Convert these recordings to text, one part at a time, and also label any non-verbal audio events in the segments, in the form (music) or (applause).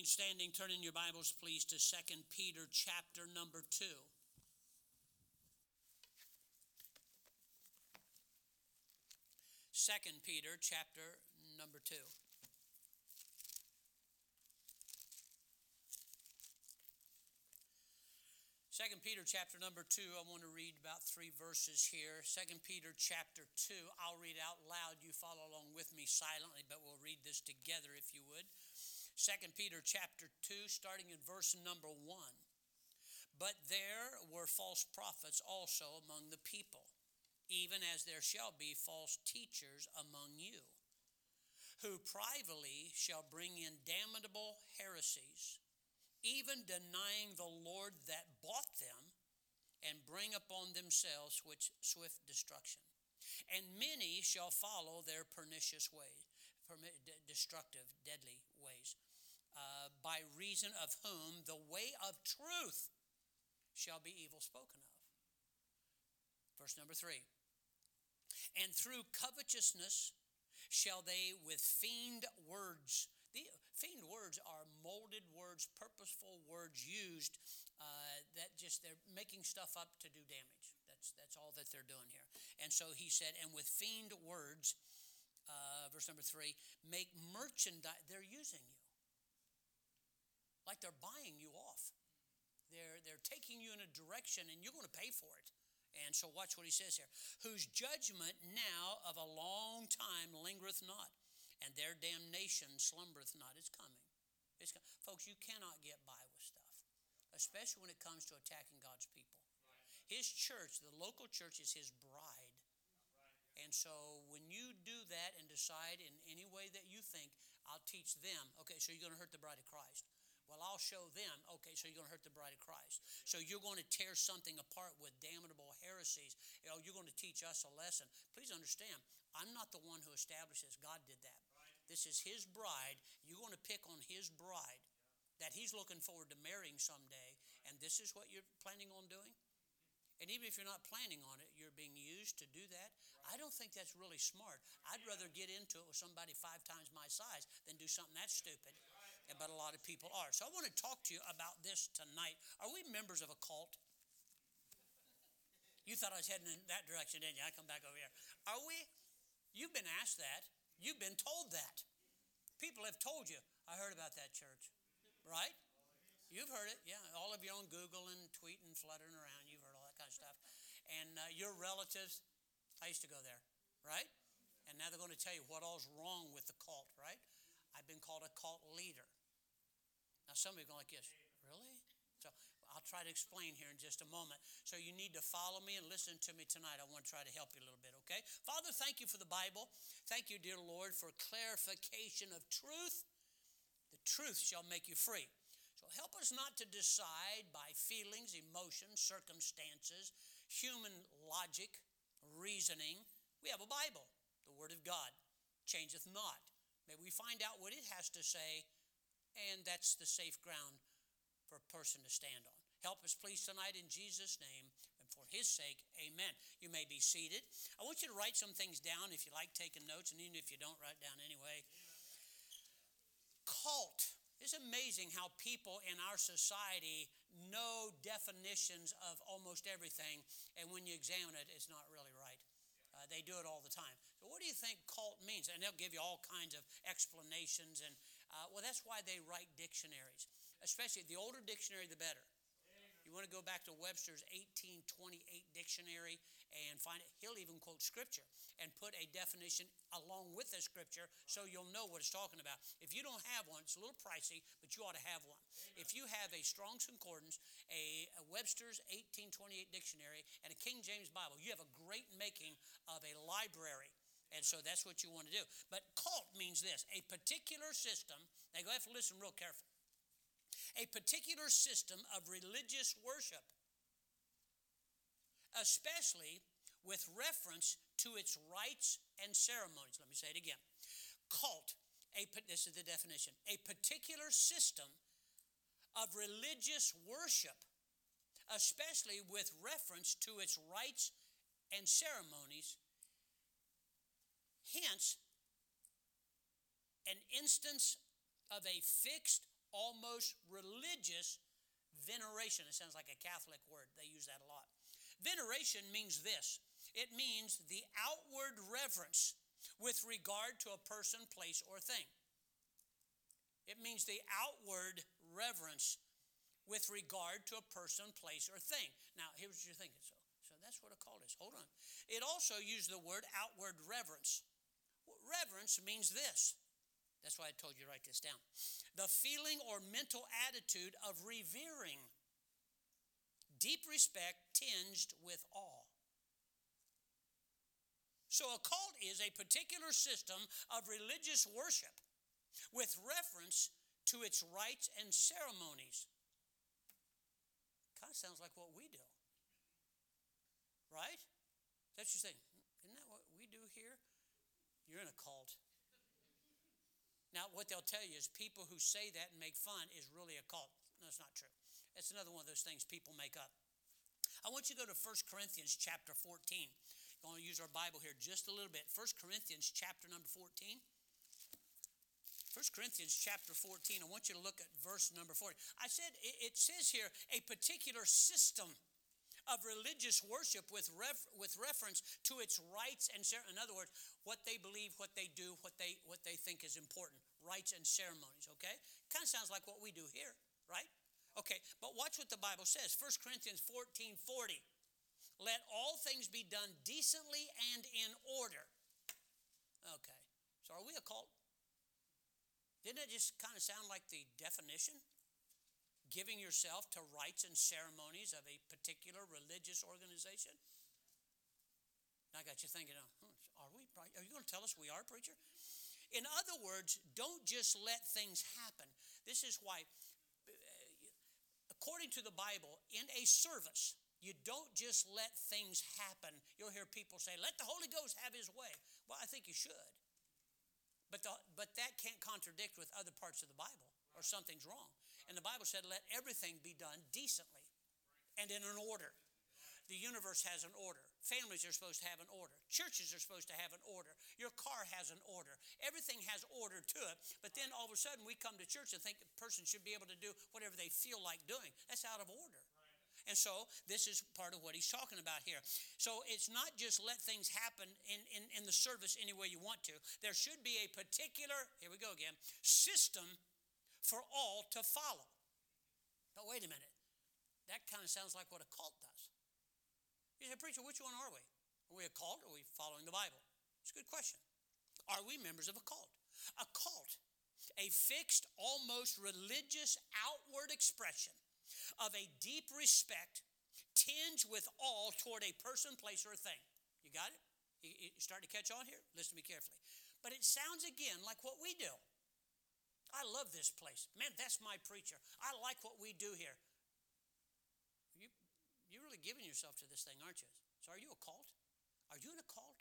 remain standing, turn in your Bibles, please, to 2 Peter chapter number 2. 2 Peter chapter number 2. Second Peter chapter number two, I want to read about three verses here. Second Peter chapter two, I'll read out loud. You follow along with me silently, but we'll read this together if you would. Second Peter chapter two, starting in verse number one. But there were false prophets also among the people, even as there shall be false teachers among you, who privately shall bring in damnable heresies even denying the Lord that bought them, and bring upon themselves which swift destruction. And many shall follow their pernicious ways, destructive, deadly ways, uh, by reason of whom the way of truth shall be evil spoken of. Verse number three. And through covetousness shall they with feigned words the feigned words are molded words, purposeful words used uh, that just they're making stuff up to do damage. That's that's all that they're doing here. And so he said, and with feigned words, uh, verse number three, make merchandise. They're using you like they're buying you off. They're they're taking you in a direction, and you're going to pay for it. And so watch what he says here. Whose judgment now of a long time lingereth not and their damnation slumbereth not. It's coming. It's com- Folks, you cannot get by with stuff, especially when it comes to attacking God's people. His church, the local church, is his bride. And so when you do that and decide in any way that you think, I'll teach them, okay, so you're going to hurt the bride of Christ. Well, I'll show them. Okay, so you're going to hurt the bride of Christ. So you're going to tear something apart with damnable heresies. You know, you're going to teach us a lesson. Please understand, I'm not the one who establishes. God did that. This is his bride. You're going to pick on his bride that he's looking forward to marrying someday, and this is what you're planning on doing? And even if you're not planning on it, you're being used to do that. I don't think that's really smart. I'd rather get into it with somebody five times my size than do something that stupid. But a lot of people are. So I want to talk to you about this tonight. Are we members of a cult? You thought I was heading in that direction, didn't you? I come back over here. Are we? You've been asked that. You've been told that. People have told you, I heard about that church, right? You've heard it, yeah. All of you on Google and tweeting, fluttering around, you've heard all that kind of stuff. And uh, your relatives, I used to go there, right? And now they're going to tell you what all's wrong with the cult, right? I've been called a cult leader. Now, some of you are going like this, really? So I'll try to explain here in just a moment. So you need to follow me and listen to me tonight. I want to try to help you a little bit, okay? Father, thank you for the Bible. Thank you, dear Lord, for clarification of truth. The truth shall make you free. So help us not to decide by feelings, emotions, circumstances, human logic, reasoning. We have a Bible, the Word of God, changeth not. May we find out what it has to say, and that's the safe ground for a person to stand on. Help us, please, tonight in Jesus' name. And for his sake, amen. You may be seated. I want you to write some things down if you like taking notes, and even if you don't, write down anyway. Cult. It's amazing how people in our society know definitions of almost everything, and when you examine it, it's not really right. Uh, they do it all the time. So, what do you think cult means? And they'll give you all kinds of explanations. And uh, well, that's why they write dictionaries especially the older dictionary, the better. You want to go back to Webster's 1828 dictionary and find it. He'll even quote scripture and put a definition along with the scripture so you'll know what it's talking about. If you don't have one, it's a little pricey, but you ought to have one. If you have a Strong's Concordance, a, a Webster's 1828 dictionary, and a King James Bible, you have a great making of a library. And so that's what you want to do. But cult means this a particular system. Now you have to listen real carefully a particular system of religious worship, especially with reference to its rites and ceremonies. Let me say it again. Cult, a, this is the definition, a particular system of religious worship, especially with reference to its rites and ceremonies. Hence, an instance of a fixed almost religious veneration. It sounds like a Catholic word, they use that a lot. Veneration means this it means the outward reverence with regard to a person, place, or thing. It means the outward reverence with regard to a person, place, or thing. Now, here's what you're thinking. So, so that's what a cult is. Hold on. It also used the word outward reverence. Reverence means this. That's why I told you to write this down. The feeling or mental attitude of revering, deep respect tinged with awe. So, a cult is a particular system of religious worship with reference to its rites and ceremonies. Kind of sounds like what we do, right? That's your thing. Isn't that what we do here? You're in a cult. Now, what they'll tell you is people who say that and make fun is really a cult. No, it's not true. It's another one of those things people make up. I want you to go to 1 Corinthians chapter 14 going to use our Bible here just a little bit. 1 Corinthians chapter number 14. 1 Corinthians chapter 14, I want you to look at verse number 40. I said it says here a particular system of religious worship with, ref, with reference to its rites and in other words what they believe what they do what they what they think is important rites and ceremonies okay kind of sounds like what we do here right okay but watch what the bible says 1 corinthians 14 40 let all things be done decently and in order. Okay, so are we a cult? Didn't it just kind of sound like the definition? Giving yourself to rites and ceremonies of a particular religious organization? I got you thinking, hmm, are we? Are you going to tell us we are, preacher? In other words, don't just let things happen. This is why, uh, according to the Bible, in a service, you don't just let things happen. You'll hear people say, let the Holy Ghost have his way. Well, I think you should. But, the, but that can't contradict with other parts of the Bible or something's wrong. And the Bible said, let everything be done decently and in an order. The universe has an order. Families are supposed to have an order. Churches are supposed to have an order. Your car has an order. Everything has order to it. But then all of a sudden we come to church and think a person should be able to do whatever they feel like doing. That's out of order. And so this is part of what he's talking about here. So it's not just let things happen in, in, in the service any way you want to. There should be a particular, here we go again, system for all to follow. But wait a minute. That kind of sounds like what a cult does. You say, Preacher, which one are we? Are we a cult or are we following the Bible? It's a good question. Are we members of a cult? A cult, a fixed, almost religious outward expression of a deep respect, tinged with awe toward a person, place, or thing. You got it? You, you start to catch on here? Listen to me carefully. But it sounds again like what we do. I love this place. Man, that's my preacher. I like what we do here. You, you're really giving yourself to this thing, aren't you? So, are you a cult? Are you in a cult?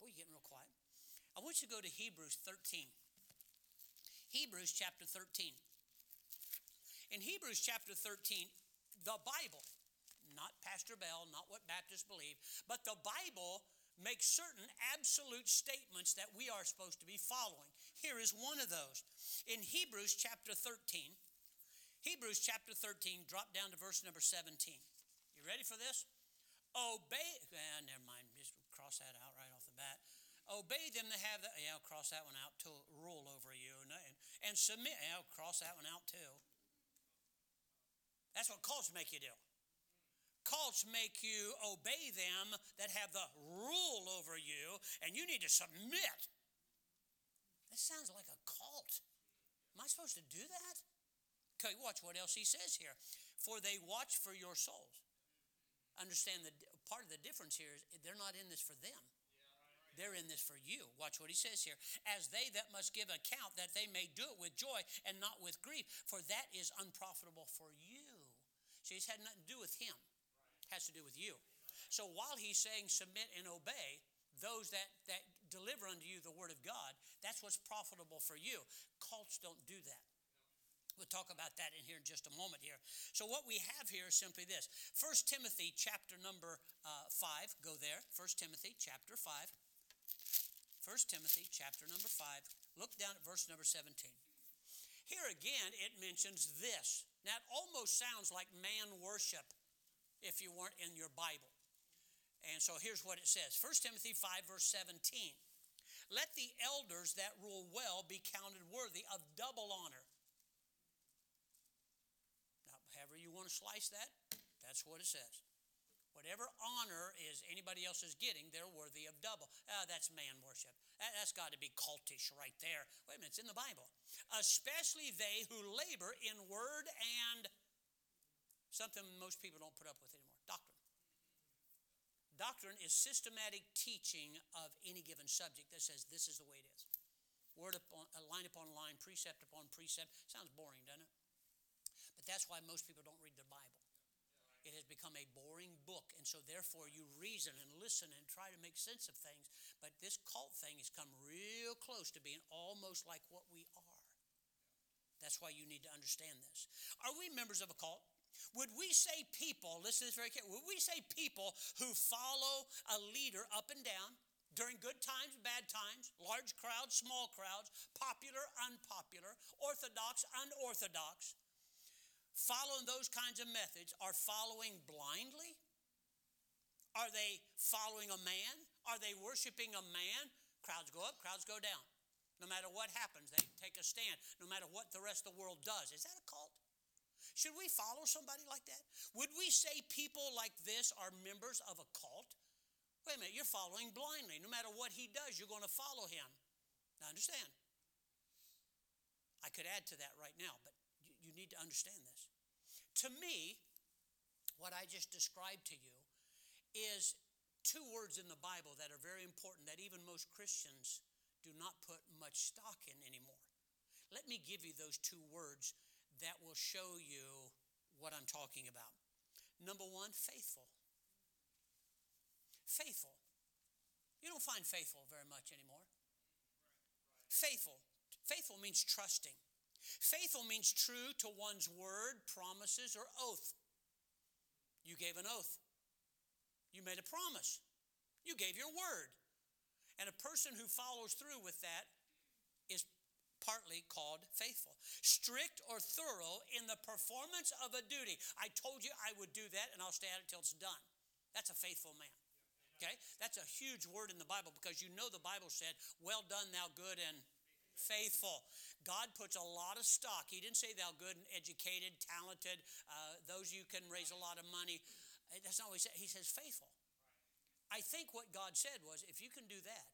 Boy, you're getting real quiet. I want you to go to Hebrews 13. Hebrews chapter 13. In Hebrews chapter 13, the Bible, not Pastor Bell, not what Baptists believe, but the Bible makes certain absolute statements that we are supposed to be following. Here is one of those. In Hebrews chapter 13, Hebrews chapter 13, drop down to verse number 17. You ready for this? Obey, eh, never mind, just cross that out right off the bat. Obey them that have the, yeah, I'll cross that one out to rule over you. And, and, and submit, yeah, I'll cross that one out too. That's what cults make you do. Cults make you obey them that have the rule over you, and you need to submit. That sounds like a cult. Am I supposed to do that? Okay, watch what else he says here. For they watch for your souls. Understand that part of the difference here is they're not in this for them. They're in this for you. Watch what he says here. As they that must give account that they may do it with joy and not with grief, for that is unprofitable for you. See, it's had nothing to do with him. It has to do with you. So while he's saying submit and obey, those that, that deliver unto you the word of God, that's what's profitable for you. Cults don't do that. We'll talk about that in here in just a moment here. So what we have here is simply this. First Timothy chapter number uh, 5, go there. First Timothy chapter 5. 1 Timothy chapter number 5. Look down at verse number 17. Here again, it mentions this. Now, it almost sounds like man worship if you weren't in your Bible. And so here's what it says 1 Timothy 5, verse 17. Let the elders that rule well be counted worthy of double honor. Now, however you want to slice that, that's what it says. Whatever honor is anybody else is getting, they're worthy of double. Ah, that's man worship. That, has got to be cultish right there. Wait a minute, it's in the Bible. Especially they who labor in word and something most people don't put up with anymore doctrine. Doctrine is systematic teaching of any given subject that says this is the way it is. Word upon, uh, line upon line, precept upon precept. Sounds boring, doesn't it? That's why most people don't read their Bible. It has become a boring book, and so therefore you reason and listen and try to make sense of things. But this cult thing has come real close to being almost like what we are. That's why you need to understand this. Are we members of a cult? Would we say people, listen to this very carefully, would we say people who follow a leader up and down during good times, bad times, large crowds, small crowds, popular, unpopular, orthodox, unorthodox, following those kinds of methods are following blindly? Are they following a man? Are they worshiping a man? Crowds go up, crowds go down. No matter what happens, they take a stand, no matter what the rest of the world does. Is that a cult? Should we follow somebody like that? Would we say people like this are members of a cult? Wait a minute, you're following blindly. No matter what he does, you're going to follow him. Now, understand. I could add to that right now, but need to understand this. To me, what I just described to you is two words in the Bible that are very important that even most Christians do not put much stock in anymore. Let me give you those two words that will show you what I'm talking about. Number one, faithful. Faithful. You don't find faithful very much anymore. Faithful. Faithful means trusting. Faithful means true to one's word, promises, or oath. You gave an oath. You made a promise. You gave your word. And a person who follows through with that is partly called faithful. Strict or thorough in the performance of a duty. I told you I would do that and I'll stay at it till it's done. That's a faithful man. Okay? That's a huge word in the Bible because you know the Bible said, Well done, thou good and faithful. God puts a lot of stock. He didn't say thou good and educated, talented, uh, those you can raise a lot of money. That's not what he said. He says faithful. I think what God said was if you can do that,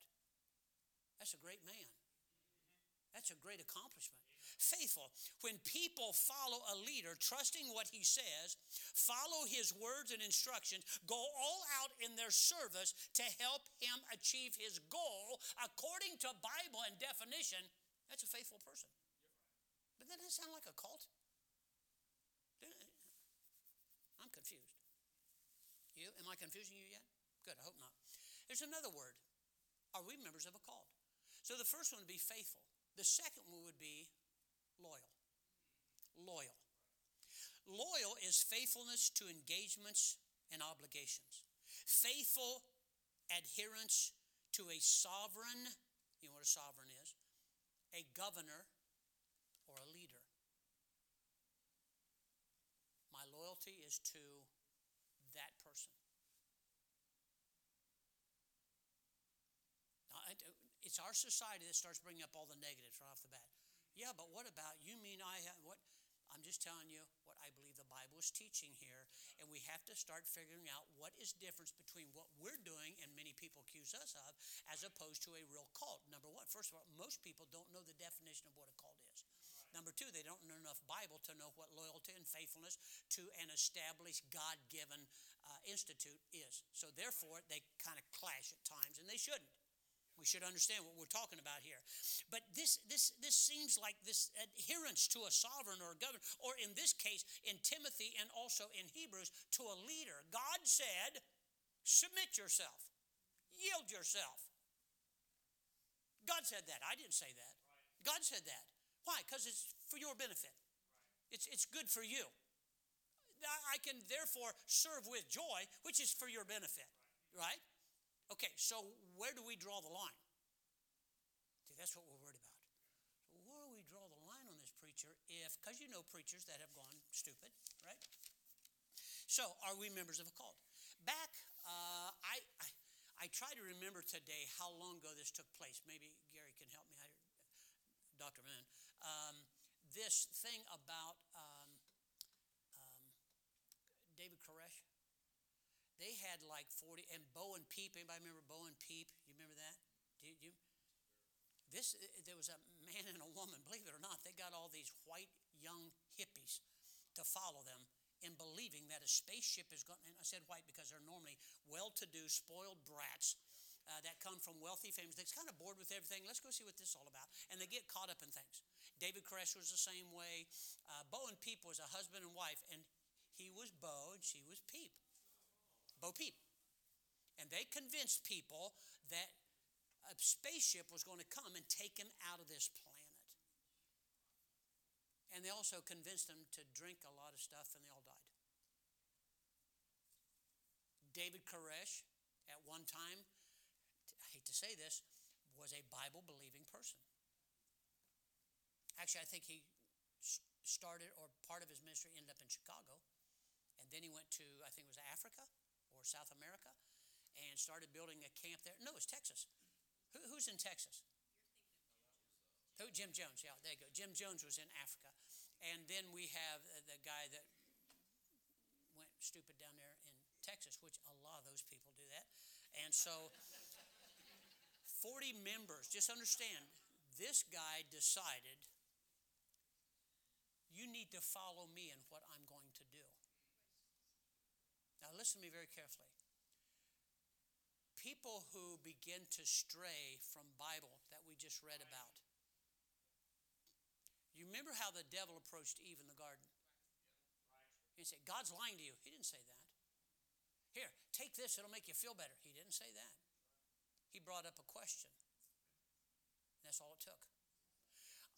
that's a great man. That's a great accomplishment. Faithful. When people follow a leader, trusting what he says, follow his words and instructions, go all out in their service to help him achieve his goal according to Bible and definition, that's a faithful person. But doesn't that sound like a cult? I'm confused. You? Am I confusing you yet? Good, I hope not. There's another word. Are we members of a cult? So the first one would be faithful. The second one would be loyal. Loyal. Loyal is faithfulness to engagements and obligations. Faithful adherence to a sovereign, you know what a sovereign is? a governor, or a leader. My loyalty is to that person. Now, it's our society that starts bringing up all the negatives right off the bat. Yeah, but what about you? Mean I have what? I'm just telling you what I believe the Bible is teaching here, and we have to start figuring out what is difference between what we're doing and many people accuse us of, as opposed to a real cult. Number one, first of all, most people don't know the definition of what a cult is. Number two, they don't know enough Bible to know what loyalty and faithfulness to an established God given uh, institute is. So therefore, they kind of clash at times, and they shouldn't. We should understand what we're talking about here. But this, this, this seems like this adherence to a sovereign or a governor, or in this case, in Timothy and also in Hebrews, to a leader. God said, submit yourself, yield yourself. God said that. I didn't say that. God said that. Why? Because it's for your benefit. It's, it's good for you. I can therefore serve with joy, which is for your benefit, right? Okay, so where do we draw the line? See, that's what we're worried about. So where do we draw the line on this preacher if, because you know preachers that have gone stupid, right? So are we members of a cult? Back, uh, I, I, I try to remember today how long ago this took place. Maybe Gary can help me. I, Dr. Mann. Um, this thing about um, um, David Koresh. They had like 40, and Bo and Peep. Anybody remember Bo and Peep? You remember that? Do you? This, there was a man and a woman, believe it or not, they got all these white young hippies to follow them in believing that a spaceship is going, and I said white because they're normally well-to-do, spoiled brats uh, that come from wealthy families. They're kind of bored with everything. Let's go see what this is all about. And they get caught up in things. David Koresh was the same way. Uh, Bo and Peep was a husband and wife, and he was Bo and she was Peep. Bo Peep. And they convinced people that a spaceship was going to come and take him out of this planet. And they also convinced them to drink a lot of stuff, and they all died. David Koresh, at one time, I hate to say this, was a Bible believing person. Actually, I think he started, or part of his ministry ended up in Chicago. And then he went to, I think it was Africa or South America, and started building a camp there. No, it's Texas. Who, who's in Texas? Who? Jim Jones. Yeah, there you go. Jim Jones was in Africa. And then we have uh, the guy that went stupid down there in Texas, which a lot of those people do that. And so (laughs) 40 members, just understand, this guy decided you need to follow me in what I'm going to. Now, listen to me very carefully. People who begin to stray from Bible that we just read about, you remember how the devil approached Eve in the garden? He said, God's lying to you. He didn't say that. Here, take this, it'll make you feel better. He didn't say that. He brought up a question. That's all it took.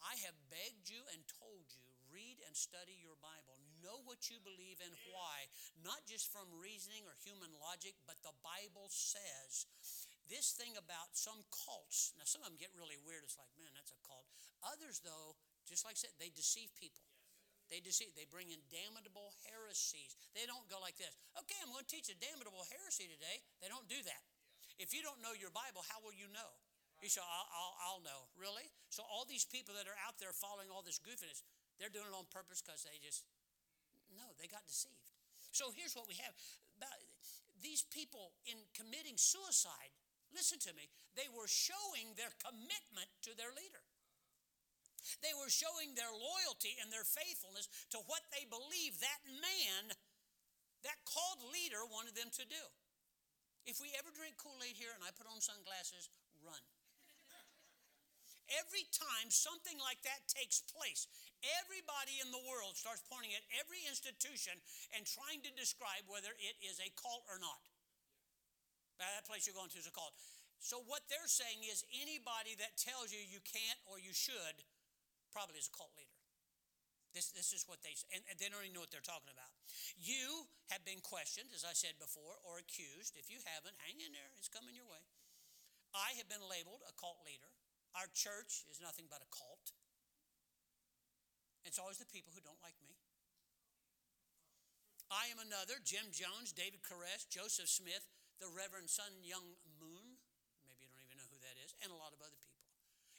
I have begged you and told you read and study your Bible. Know what you believe and why, not just from reasoning or human logic, but the Bible says. This thing about some cults, now some of them get really weird. It's like, man, that's a cult. Others, though, just like I said, they deceive people. They deceive. They bring in damnable heresies. They don't go like this. Okay, I'm going to teach a damnable heresy today. They don't do that. If you don't know your Bible, how will you know? You say, I'll, I'll, I'll know. Really? So all these people that are out there following all this goofiness, they're doing it on purpose because they just, no, they got deceived. So here's what we have. About these people in committing suicide, listen to me, they were showing their commitment to their leader. They were showing their loyalty and their faithfulness to what they believed that man, that called leader, wanted them to do. If we ever drink Kool Aid here and I put on sunglasses, run. Every time something like that takes place, everybody in the world starts pointing at every institution and trying to describe whether it is a cult or not. That place you're going to is a cult. So, what they're saying is anybody that tells you you can't or you should probably is a cult leader. This, this is what they say, and, and they don't even know what they're talking about. You have been questioned, as I said before, or accused. If you haven't, hang in there, it's coming your way. I have been labeled a cult leader. Our church is nothing but a cult. It's always the people who don't like me. I am another, Jim Jones, David Koresh, Joseph Smith, the Reverend Sun Myung Moon, maybe you don't even know who that is, and a lot of other people.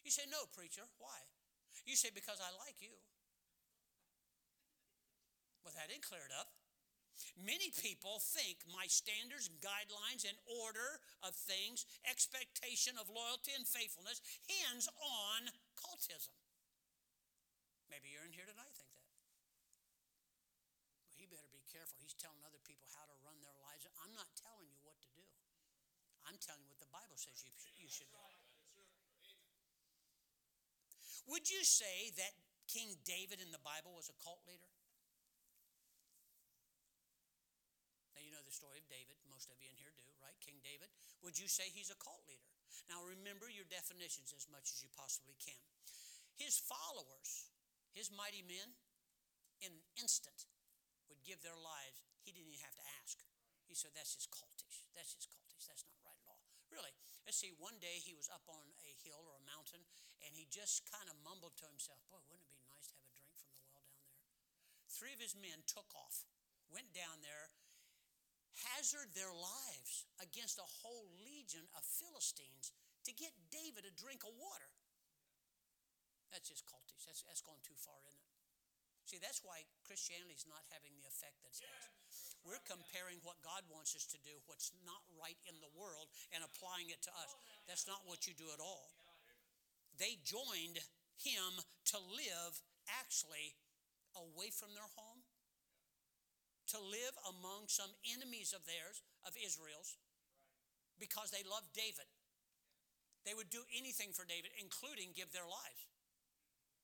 You say, no, preacher, why? You say, because I like you. Well, that didn't clear it up. Many people think my standards, guidelines, and order of things, expectation of loyalty and faithfulness, hinge on cultism. Maybe you're in here tonight think that. Well, he better be careful. He's telling other people how to run their lives. I'm not telling you what to do. I'm telling you what the Bible says you, you should do. Would you say that King David in the Bible was a cult leader? Now, you know the story of David. Most of you in here do, right? King David. Would you say he's a cult leader? Now, remember your definitions as much as you possibly can. His followers, his mighty men, in an instant would give their lives. He didn't even have to ask. He said, That's just cultish. That's just cultish. That's not right at all. Really. Let's see, one day he was up on a hill or a mountain and he just kind of mumbled to himself, Boy, wouldn't it be nice to have a drink from the well down there? Three of his men took off, went down there, hazarded their lives against a whole legion of Philistines to get David a drink of water. That's just cultish. That's, that's gone too far, isn't it? See, that's why Christianity is not having the effect that it has. We're comparing what God wants us to do, what's not right in the world, and applying it to us. That's not what you do at all. They joined him to live actually away from their home, to live among some enemies of theirs, of Israel's, because they loved David. They would do anything for David, including give their lives.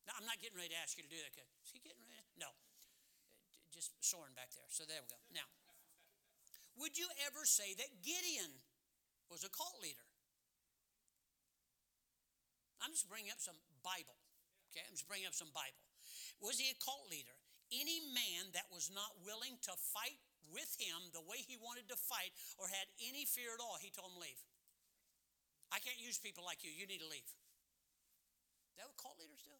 Now, I'm not getting ready to ask you to do that. Is he getting ready? No. Uh, just soaring back there. So there we go. Now, would you ever say that Gideon was a cult leader? I'm just bringing up some Bible. Okay, I'm just bringing up some Bible. Was he a cult leader? Any man that was not willing to fight with him the way he wanted to fight or had any fear at all, he told him leave. I can't use people like you. You need to leave. That what cult leaders do?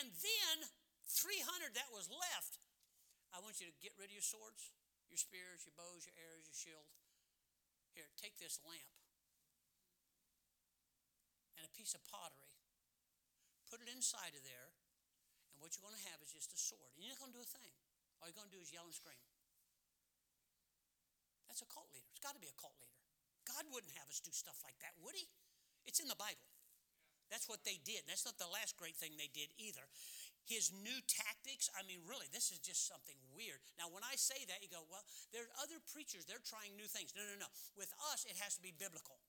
And then 300 that was left, I want you to get rid of your swords, your spears, your bows, your arrows, your shield. Here, take this lamp and a piece of pottery. Put it inside of there, what you're going to have is just a sword. And you're not going to do a thing. All you're going to do is yell and scream. That's a cult leader. It's got to be a cult leader. God wouldn't have us do stuff like that, would He? It's in the Bible. That's what they did. That's not the last great thing they did either. His new tactics, I mean, really, this is just something weird. Now, when I say that, you go, well, there are other preachers, they're trying new things. No, no, no. With us, it has to be biblical.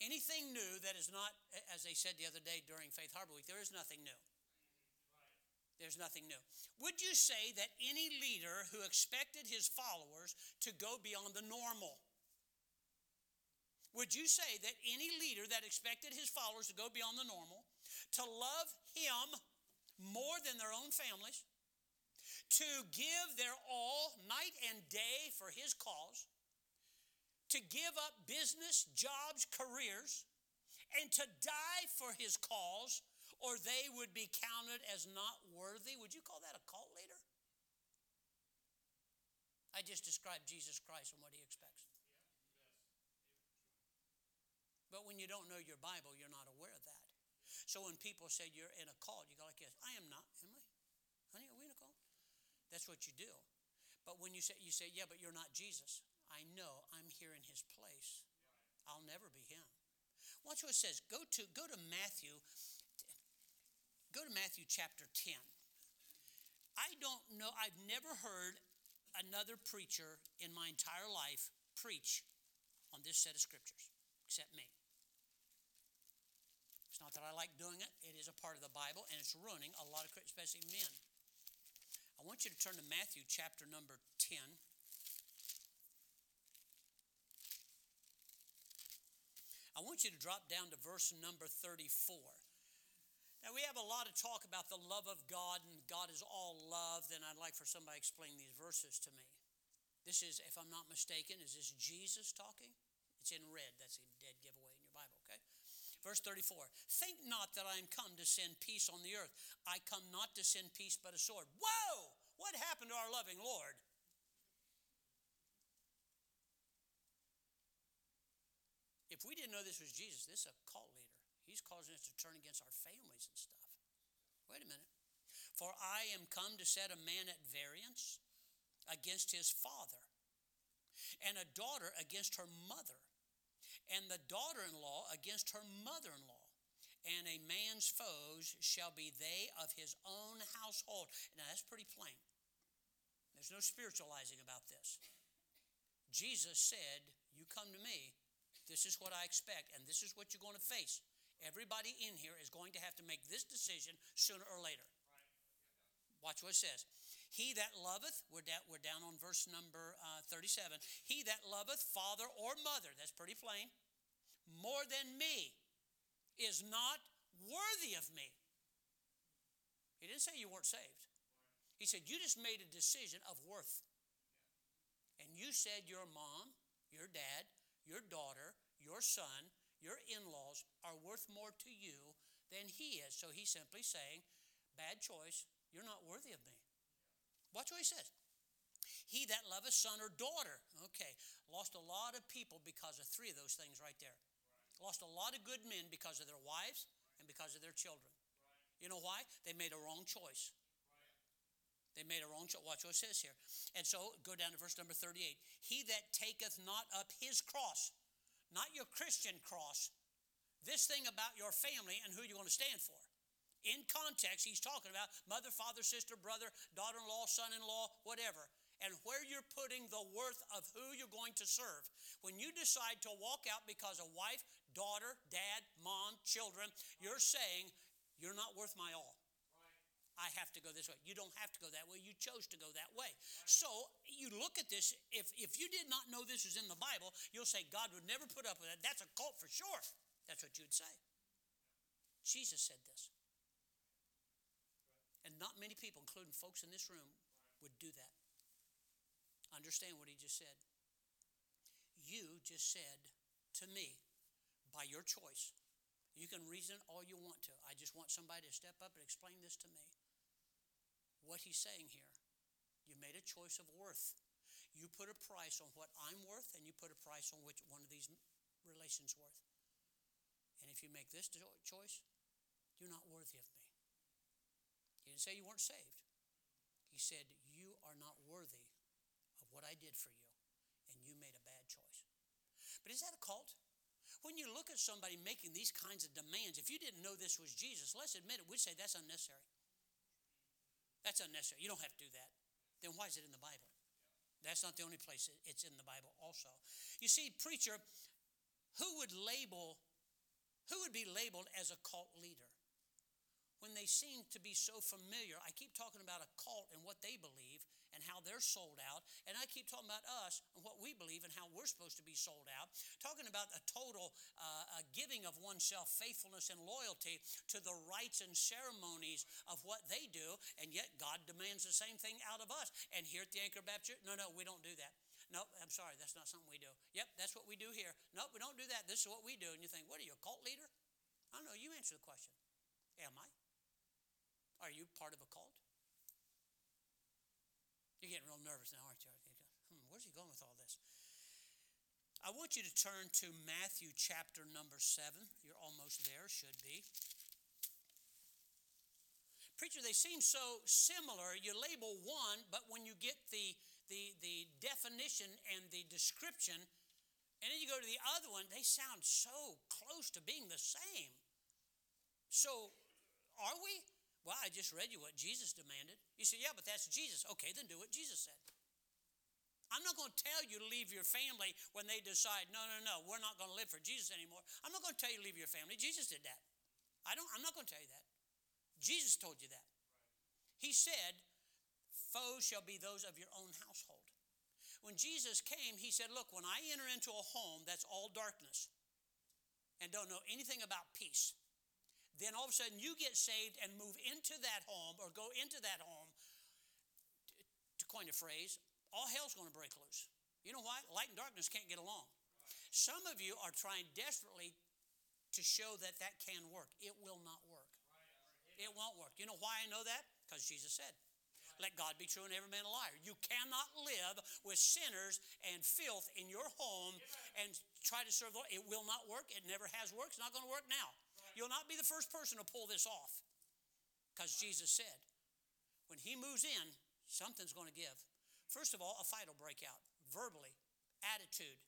Anything new that is not, as they said the other day during Faith Harbor Week, there is nothing new. There's nothing new. Would you say that any leader who expected his followers to go beyond the normal, would you say that any leader that expected his followers to go beyond the normal, to love him more than their own families, to give their all night and day for his cause, to give up business, jobs, careers, and to die for his cause, or they would be counted as not worthy? Would you call that a cult leader? I just described Jesus Christ and what he expects. But when you don't know your Bible, you're not aware of that. So when people say you're in a cult, you go like this, I am not, am I? Honey, are we in a cult? That's what you do. But when you say you say, yeah, but you're not Jesus. I know I'm here in his place. I'll never be him. Watch what it says. Go to go to Matthew. Go to Matthew chapter 10. I don't know, I've never heard another preacher in my entire life preach on this set of scriptures except me. It's not that I like doing it, it is a part of the Bible, and it's ruining a lot of, especially men. I want you to turn to Matthew chapter number 10. I want you to drop down to verse number 34. Now, we have a lot of talk about the love of God, and God is all love. Then I'd like for somebody to explain these verses to me. This is, if I'm not mistaken, is this Jesus talking? It's in red. That's a dead giveaway in your Bible, okay? Verse 34 Think not that I am come to send peace on the earth. I come not to send peace but a sword. Whoa! What happened to our loving Lord? If we didn't know this was Jesus, this is a leader. He's causing us to turn against our families and stuff. Wait a minute. For I am come to set a man at variance against his father, and a daughter against her mother and the daughter in law against her mother in law. And a man's foes shall be they of his own household. Now, that's pretty plain. There's no spiritualizing about this. Jesus said, You come to me, this is what I expect, and this is what you're going to face. Everybody in here is going to have to make this decision sooner or later. Watch what it says. He that loveth, we're down, we're down on verse number uh, 37. He that loveth father or mother, that's pretty plain, more than me is not worthy of me. He didn't say you weren't saved. He said you just made a decision of worth. And you said your mom, your dad, your daughter, your son, your in laws are worth more to you than he is. So he's simply saying, Bad choice. You're not worthy of me. Watch what he says. He that loveth son or daughter. Okay, lost a lot of people because of three of those things right there. Lost a lot of good men because of their wives and because of their children. You know why? They made a wrong choice. They made a wrong choice. Watch what it says here. And so go down to verse number 38. He that taketh not up his cross, not your Christian cross, this thing about your family and who you're going to stand for. In context, he's talking about mother, father, sister, brother, daughter in law, son in law, whatever, and where you're putting the worth of who you're going to serve. When you decide to walk out because of wife, daughter, dad, mom, children, you're saying, You're not worth my all. I have to go this way. You don't have to go that way. You chose to go that way. So you look at this. If, if you did not know this was in the Bible, you'll say God would never put up with that. That's a cult for sure. That's what you'd say. Jesus said this. And not many people, including folks in this room, would do that. Understand what he just said. You just said to me, by your choice, you can reason all you want to. I just want somebody to step up and explain this to me. What he's saying here, you made a choice of worth. You put a price on what I'm worth, and you put a price on which one of these relations worth. And if you make this choice, you're not worthy of me. He didn't say you weren't saved. He said, You are not worthy of what I did for you, and you made a bad choice. But is that a cult? When you look at somebody making these kinds of demands, if you didn't know this was Jesus, let's admit it, we'd say that's unnecessary. That's unnecessary. You don't have to do that. Then why is it in the Bible? That's not the only place it's in the Bible, also. You see, preacher, who would label, who would be labeled as a cult leader? when they seem to be so familiar. I keep talking about a cult and what they believe and how they're sold out. And I keep talking about us and what we believe and how we're supposed to be sold out. Talking about a total uh, a giving of oneself, faithfulness and loyalty to the rites and ceremonies of what they do. And yet God demands the same thing out of us. And here at the Anchor Baptist, no, no, we don't do that. No, I'm sorry, that's not something we do. Yep, that's what we do here. No, we don't do that. This is what we do. And you think, what are you, a cult leader? I don't know. You answer the question. Am I? Are you part of a cult? You're getting real nervous now, aren't you? Hmm, where's he going with all this? I want you to turn to Matthew chapter number seven. You're almost there, should be. Preacher, they seem so similar. You label one, but when you get the, the, the definition and the description, and then you go to the other one, they sound so close to being the same. So, are we? Well, I just read you what Jesus demanded. You say, yeah, but that's Jesus. Okay, then do what Jesus said. I'm not going to tell you to leave your family when they decide, no, no, no, we're not going to live for Jesus anymore. I'm not going to tell you to leave your family. Jesus did that. I don't, I'm not going to tell you that. Jesus told you that. He said, foes shall be those of your own household. When Jesus came, he said, Look, when I enter into a home that's all darkness and don't know anything about peace, then all of a sudden you get saved and move into that home or go into that home, to coin a phrase, all hell's going to break loose. You know why? Light and darkness can't get along. Some of you are trying desperately to show that that can work. It will not work. It won't work. You know why I know that? Because Jesus said, let God be true and every man a liar. You cannot live with sinners and filth in your home and try to serve the Lord. It will not work. It never has worked. It's not going to work now. You'll not be the first person to pull this off. Because Jesus said, when he moves in, something's going to give. First of all, a fight will break out verbally, attitude,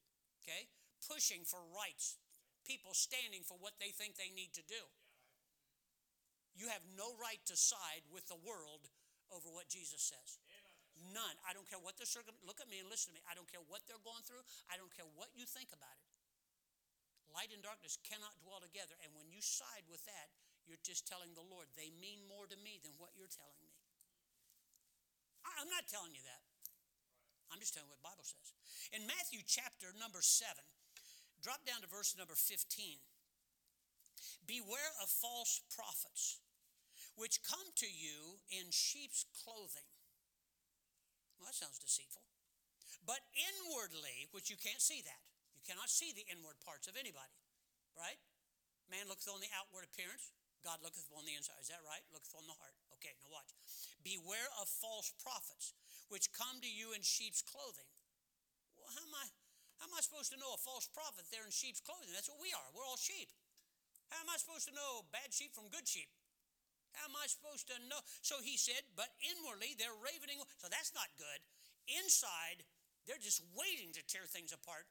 okay? Pushing for rights, people standing for what they think they need to do. You have no right to side with the world over what Jesus says. None. I don't care what they're circum. Look at me and listen to me. I don't care what they're going through. I don't care what you think about it. Light and darkness cannot dwell together. And when you side with that, you're just telling the Lord, they mean more to me than what you're telling me. I'm not telling you that. I'm just telling you what the Bible says. In Matthew chapter number 7, drop down to verse number 15. Beware of false prophets, which come to you in sheep's clothing. Well, that sounds deceitful. But inwardly, which you can't see that, You cannot see the inward parts of anybody, right? Man looketh on the outward appearance, God looketh on the inside. Is that right? Looketh on the heart. Okay, now watch. Beware of false prophets, which come to you in sheep's clothing. Well, how am I how am I supposed to know a false prophet there in sheep's clothing? That's what we are. We're all sheep. How am I supposed to know bad sheep from good sheep? How am I supposed to know? So he said, but inwardly they're ravening. So that's not good. Inside, they're just waiting to tear things apart.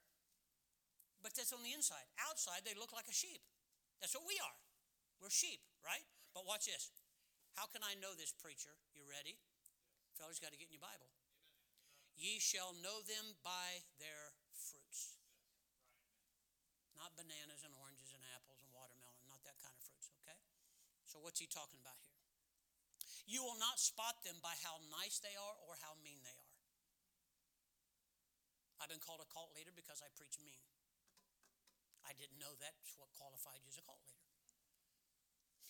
But that's on the inside. Outside, they look like a sheep. That's what we are. We're sheep, right? But watch this. How can I know this, preacher? You ready? Fellas, got to get in your Bible. Ye shall know them by their fruits. Not bananas and oranges and apples and watermelon, not that kind of fruits, okay? So, what's he talking about here? You will not spot them by how nice they are or how mean they are. I've been called a cult leader because I preach mean. I didn't know that's what qualified you as a cult leader.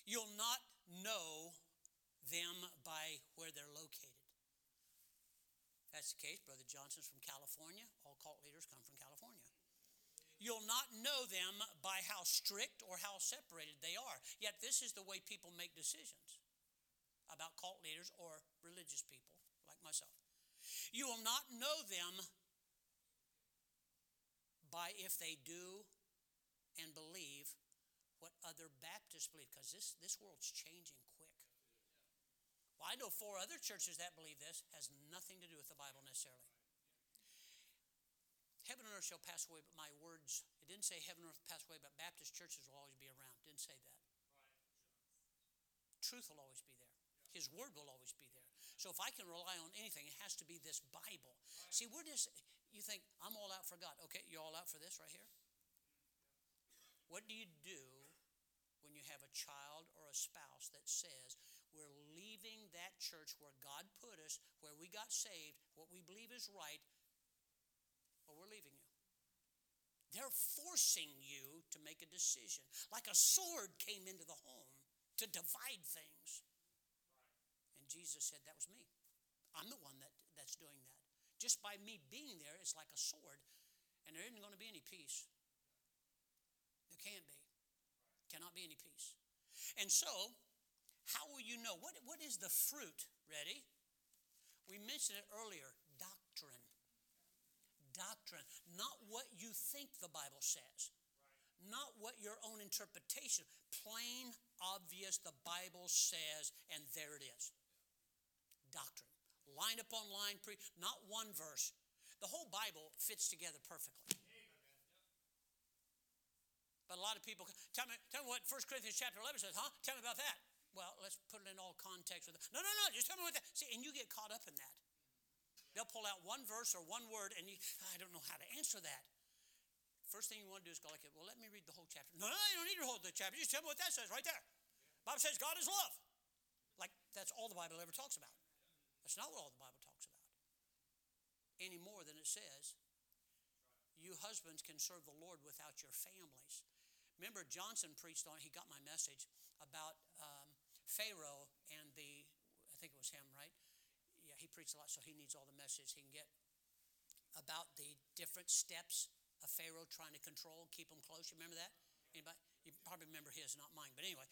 You'll not know them by where they're located. That's the case. Brother Johnson's from California. All cult leaders come from California. You'll not know them by how strict or how separated they are. Yet, this is the way people make decisions about cult leaders or religious people like myself. You will not know them by if they do and believe what other Baptists believe, because this, this world's changing quick. Well, I know four other churches that believe this, has nothing to do with the Bible necessarily. Heaven and earth shall pass away, but my words, it didn't say heaven and earth pass away, but Baptist churches will always be around. Didn't say that. Truth will always be there. His word will always be there. So if I can rely on anything, it has to be this Bible. See, we're just, you think, I'm all out for God. Okay, you're all out for this right here? What do you do when you have a child or a spouse that says, We're leaving that church where God put us, where we got saved, what we believe is right, or we're leaving you? They're forcing you to make a decision. Like a sword came into the home to divide things. And Jesus said, That was me. I'm the one that, that's doing that. Just by me being there, it's like a sword, and there isn't going to be any peace. There can't be cannot be any peace. And so, how will you know? What, what is the fruit? Ready? We mentioned it earlier doctrine. Doctrine. Not what you think the Bible says, not what your own interpretation. Plain, obvious, the Bible says, and there it is. Doctrine. Line upon line, pre- not one verse. The whole Bible fits together perfectly. But a lot of people tell me, tell me what 1 Corinthians chapter 11 says, huh? Tell me about that. Well, let's put it in all context with it. No, no, no, just tell me what that. See, and you get caught up in that. They'll pull out one verse or one word, and you, I don't know how to answer that. First thing you want to do is go like, well, let me read the whole chapter. No, no, you don't need to hold the chapter. Just tell me what that says right there. Bible says God is love. Like that's all the Bible ever talks about. That's not what all the Bible talks about. Any more than it says, you husbands can serve the Lord without your families. Remember, Johnson preached on, he got my message about um, Pharaoh and the, I think it was him, right? Yeah, he preached a lot, so he needs all the message he can get about the different steps of Pharaoh trying to control, keep them close. You remember that? Anybody? You probably remember his, not mine. But anyway,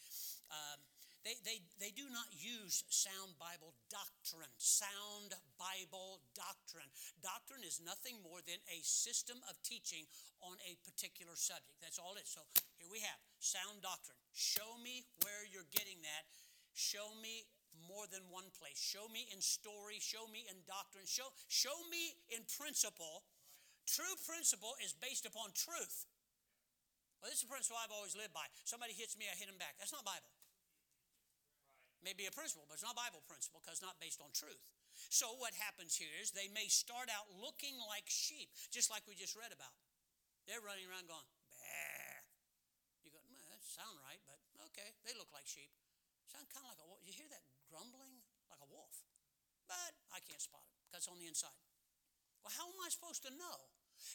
um, they, they, they do not use sound Bible doctrine. Sound Bible doctrine. Doctrine is nothing more than a system of teaching on a particular subject. That's all it is. So here we have sound doctrine. Show me where you're getting that. Show me more than one place. Show me in story. Show me in doctrine. Show, show me in principle. True principle is based upon truth. Well, this is a principle I've always lived by. Somebody hits me, I hit him back. That's not Bible may be a principle, but it's not Bible principle because it's not based on truth. So what happens here is they may start out looking like sheep, just like we just read about. They're running around going, bah. You go, well, that sound right, but okay, they look like sheep. Sound kind of like a wolf. You hear that grumbling like a wolf? But I can't spot it because it's on the inside. Well, how am I supposed to know?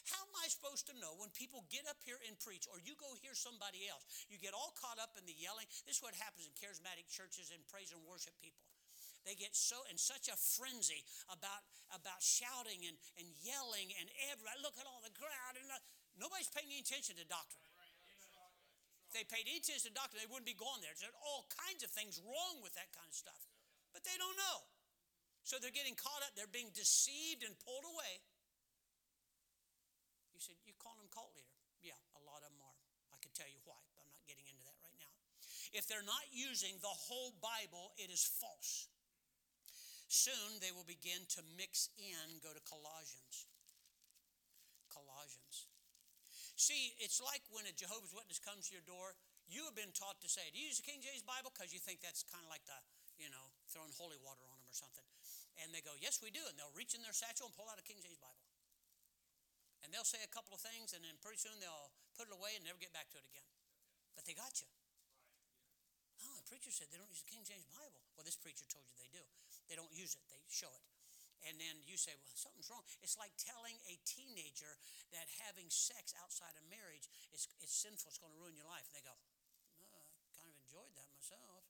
How am I supposed to know when people get up here and preach, or you go hear somebody else? You get all caught up in the yelling. This is what happens in charismatic churches and praise and worship people. They get so in such a frenzy about about shouting and, and yelling and everybody look at all the crowd and uh, nobody's paying any attention to doctrine. They paid attention to doctrine, they wouldn't be going there. There's all kinds of things wrong with that kind of stuff. But they don't know. So they're getting caught up, they're being deceived and pulled away. You said, You call them cult leader. Yeah, a lot of them are. I could tell you why, but I'm not getting into that right now. If they're not using the whole Bible, it is false. Soon they will begin to mix in, go to Colossians. Colossians. See, it's like when a Jehovah's Witness comes to your door, you have been taught to say, Do you use the King James Bible? Because you think that's kind of like the, you know, throwing holy water on them or something. And they go, Yes, we do. And they'll reach in their satchel and pull out a King James Bible. And they'll say a couple of things, and then pretty soon they'll put it away and never get back to it again. But they got you. Oh, the preacher said they don't use the King James Bible. Well, this preacher told you they do. They don't use it, they show it. And then you say, well, something's wrong. It's like telling a teenager that having sex outside of marriage is, is sinful, it's going to ruin your life. And they go, oh, I kind of enjoyed that myself.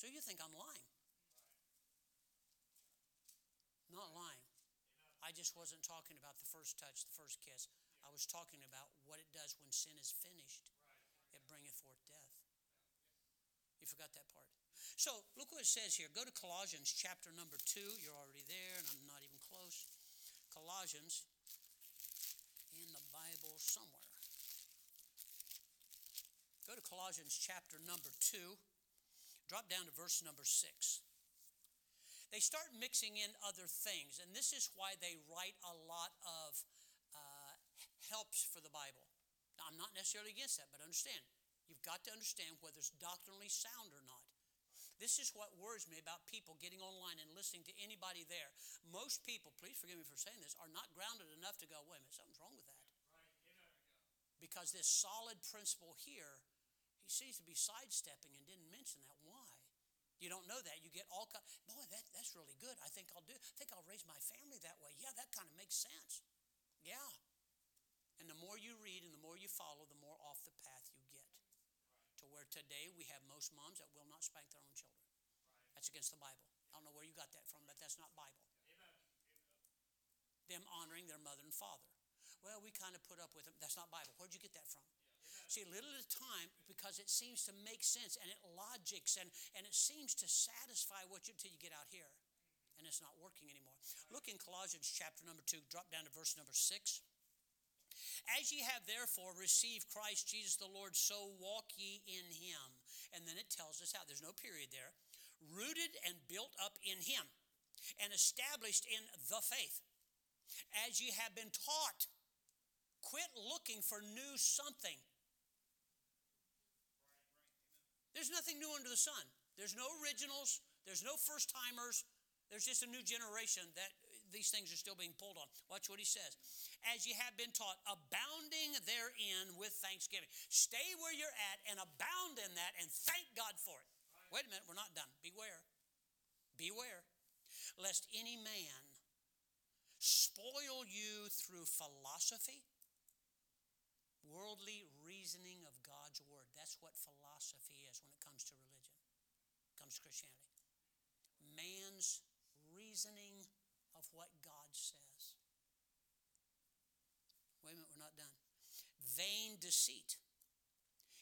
So you think I'm lying. Not lying. I just wasn't talking about the first touch, the first kiss. I was talking about what it does when sin is finished. It bringeth forth death. You forgot that part. So look what it says here. Go to Colossians chapter number two. You're already there, and I'm not even close. Colossians in the Bible somewhere. Go to Colossians chapter number two. Drop down to verse number six. They start mixing in other things, and this is why they write a lot of uh, helps for the Bible. Now, I'm not necessarily against that, but understand, you've got to understand whether it's doctrinally sound or not. This is what worries me about people getting online and listening to anybody there. Most people, please forgive me for saying this, are not grounded enough to go, wait a minute, something's wrong with that. Because this solid principle here, he seems to be sidestepping and didn't mention that. Why? You don't know that. You get all kind. Boy, that, that's really good. I think I'll do. I think I'll raise my family that way. Yeah, that kind of makes sense. Yeah. And the more you read and the more you follow, the more off the path where today we have most moms that will not spank their own children. That's against the Bible. I don't know where you got that from, but that's not Bible. Them honoring their mother and father. Well, we kind of put up with them. That's not Bible. Where'd you get that from? See, little at a time, because it seems to make sense and it logics and, and it seems to satisfy what you until you get out here. And it's not working anymore. Look in Colossians chapter number two, drop down to verse number six. As ye have therefore received Christ Jesus the Lord, so walk ye in him. And then it tells us how, there's no period there. Rooted and built up in him, and established in the faith. As ye have been taught, quit looking for new something. There's nothing new under the sun. There's no originals, there's no first timers, there's just a new generation that these things are still being pulled on. Watch what he says. As you have been taught, abounding therein with thanksgiving. Stay where you're at and abound in that and thank God for it. Wait a minute, we're not done. Beware. Beware. Lest any man spoil you through philosophy, worldly reasoning of God's word. That's what philosophy is when it comes to religion, comes to Christianity. Man's reasoning of what God says. Wait a minute, we're not done. Vain deceit,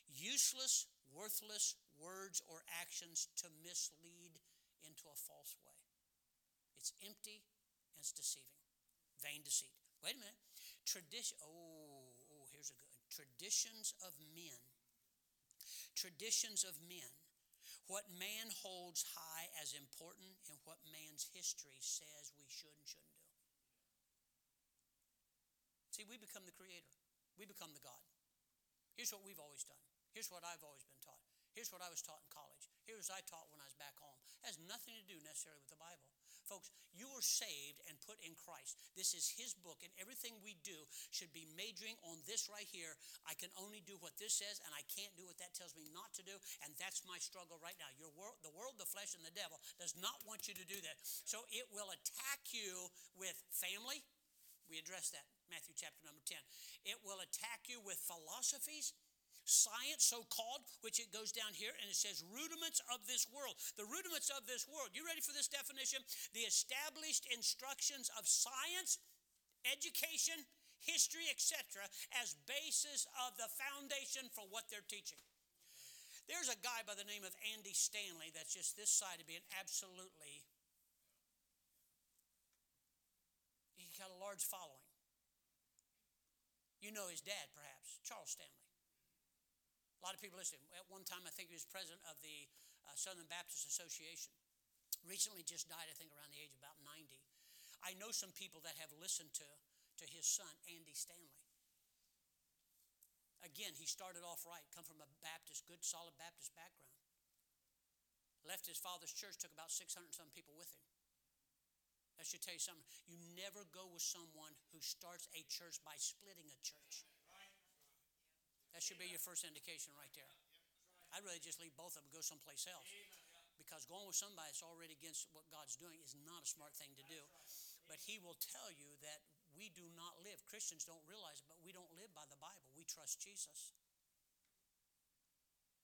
useless, worthless words or actions to mislead into a false way. It's empty and it's deceiving. Vain deceit. Wait a minute. Tradition. Oh, oh, here's a good. Traditions of men. Traditions of men what man holds high as important and what man's history says we should and shouldn't do. See, we become the creator, we become the God. Here's what we've always done. Here's what I've always been taught. Here's what I was taught in college. Here's what I taught when I was back home. It has nothing to do necessarily with the Bible. Folks, you were saved and put in Christ. This is His book, and everything we do should be majoring on this right here. I can only do what this says, and I can't do what that tells me not to do, and that's my struggle right now. Your world, the world, the flesh, and the devil does not want you to do that. So it will attack you with family. We address that, Matthew chapter number 10. It will attack you with philosophies science, so called, which it goes down here and it says rudiments of this world. The rudiments of this world. You ready for this definition? The established instructions of science, education, history, etc., as basis of the foundation for what they're teaching. There's a guy by the name of Andy Stanley that's just this side of being absolutely. He's got a large following. You know his dad, perhaps, Charles Stanley. A lot of people listen. At one time, I think he was president of the uh, Southern Baptist Association. Recently just died, I think, around the age of about 90. I know some people that have listened to, to his son, Andy Stanley. Again, he started off right, come from a Baptist, good, solid Baptist background. Left his father's church, took about 600 some people with him. That should tell you something. You never go with someone who starts a church by splitting a church. That should be your first indication right there. I'd rather just leave both of them go someplace else. Because going with somebody that's already against what God's doing is not a smart thing to do. But he will tell you that we do not live, Christians don't realize it, but we don't live by the Bible. We trust Jesus.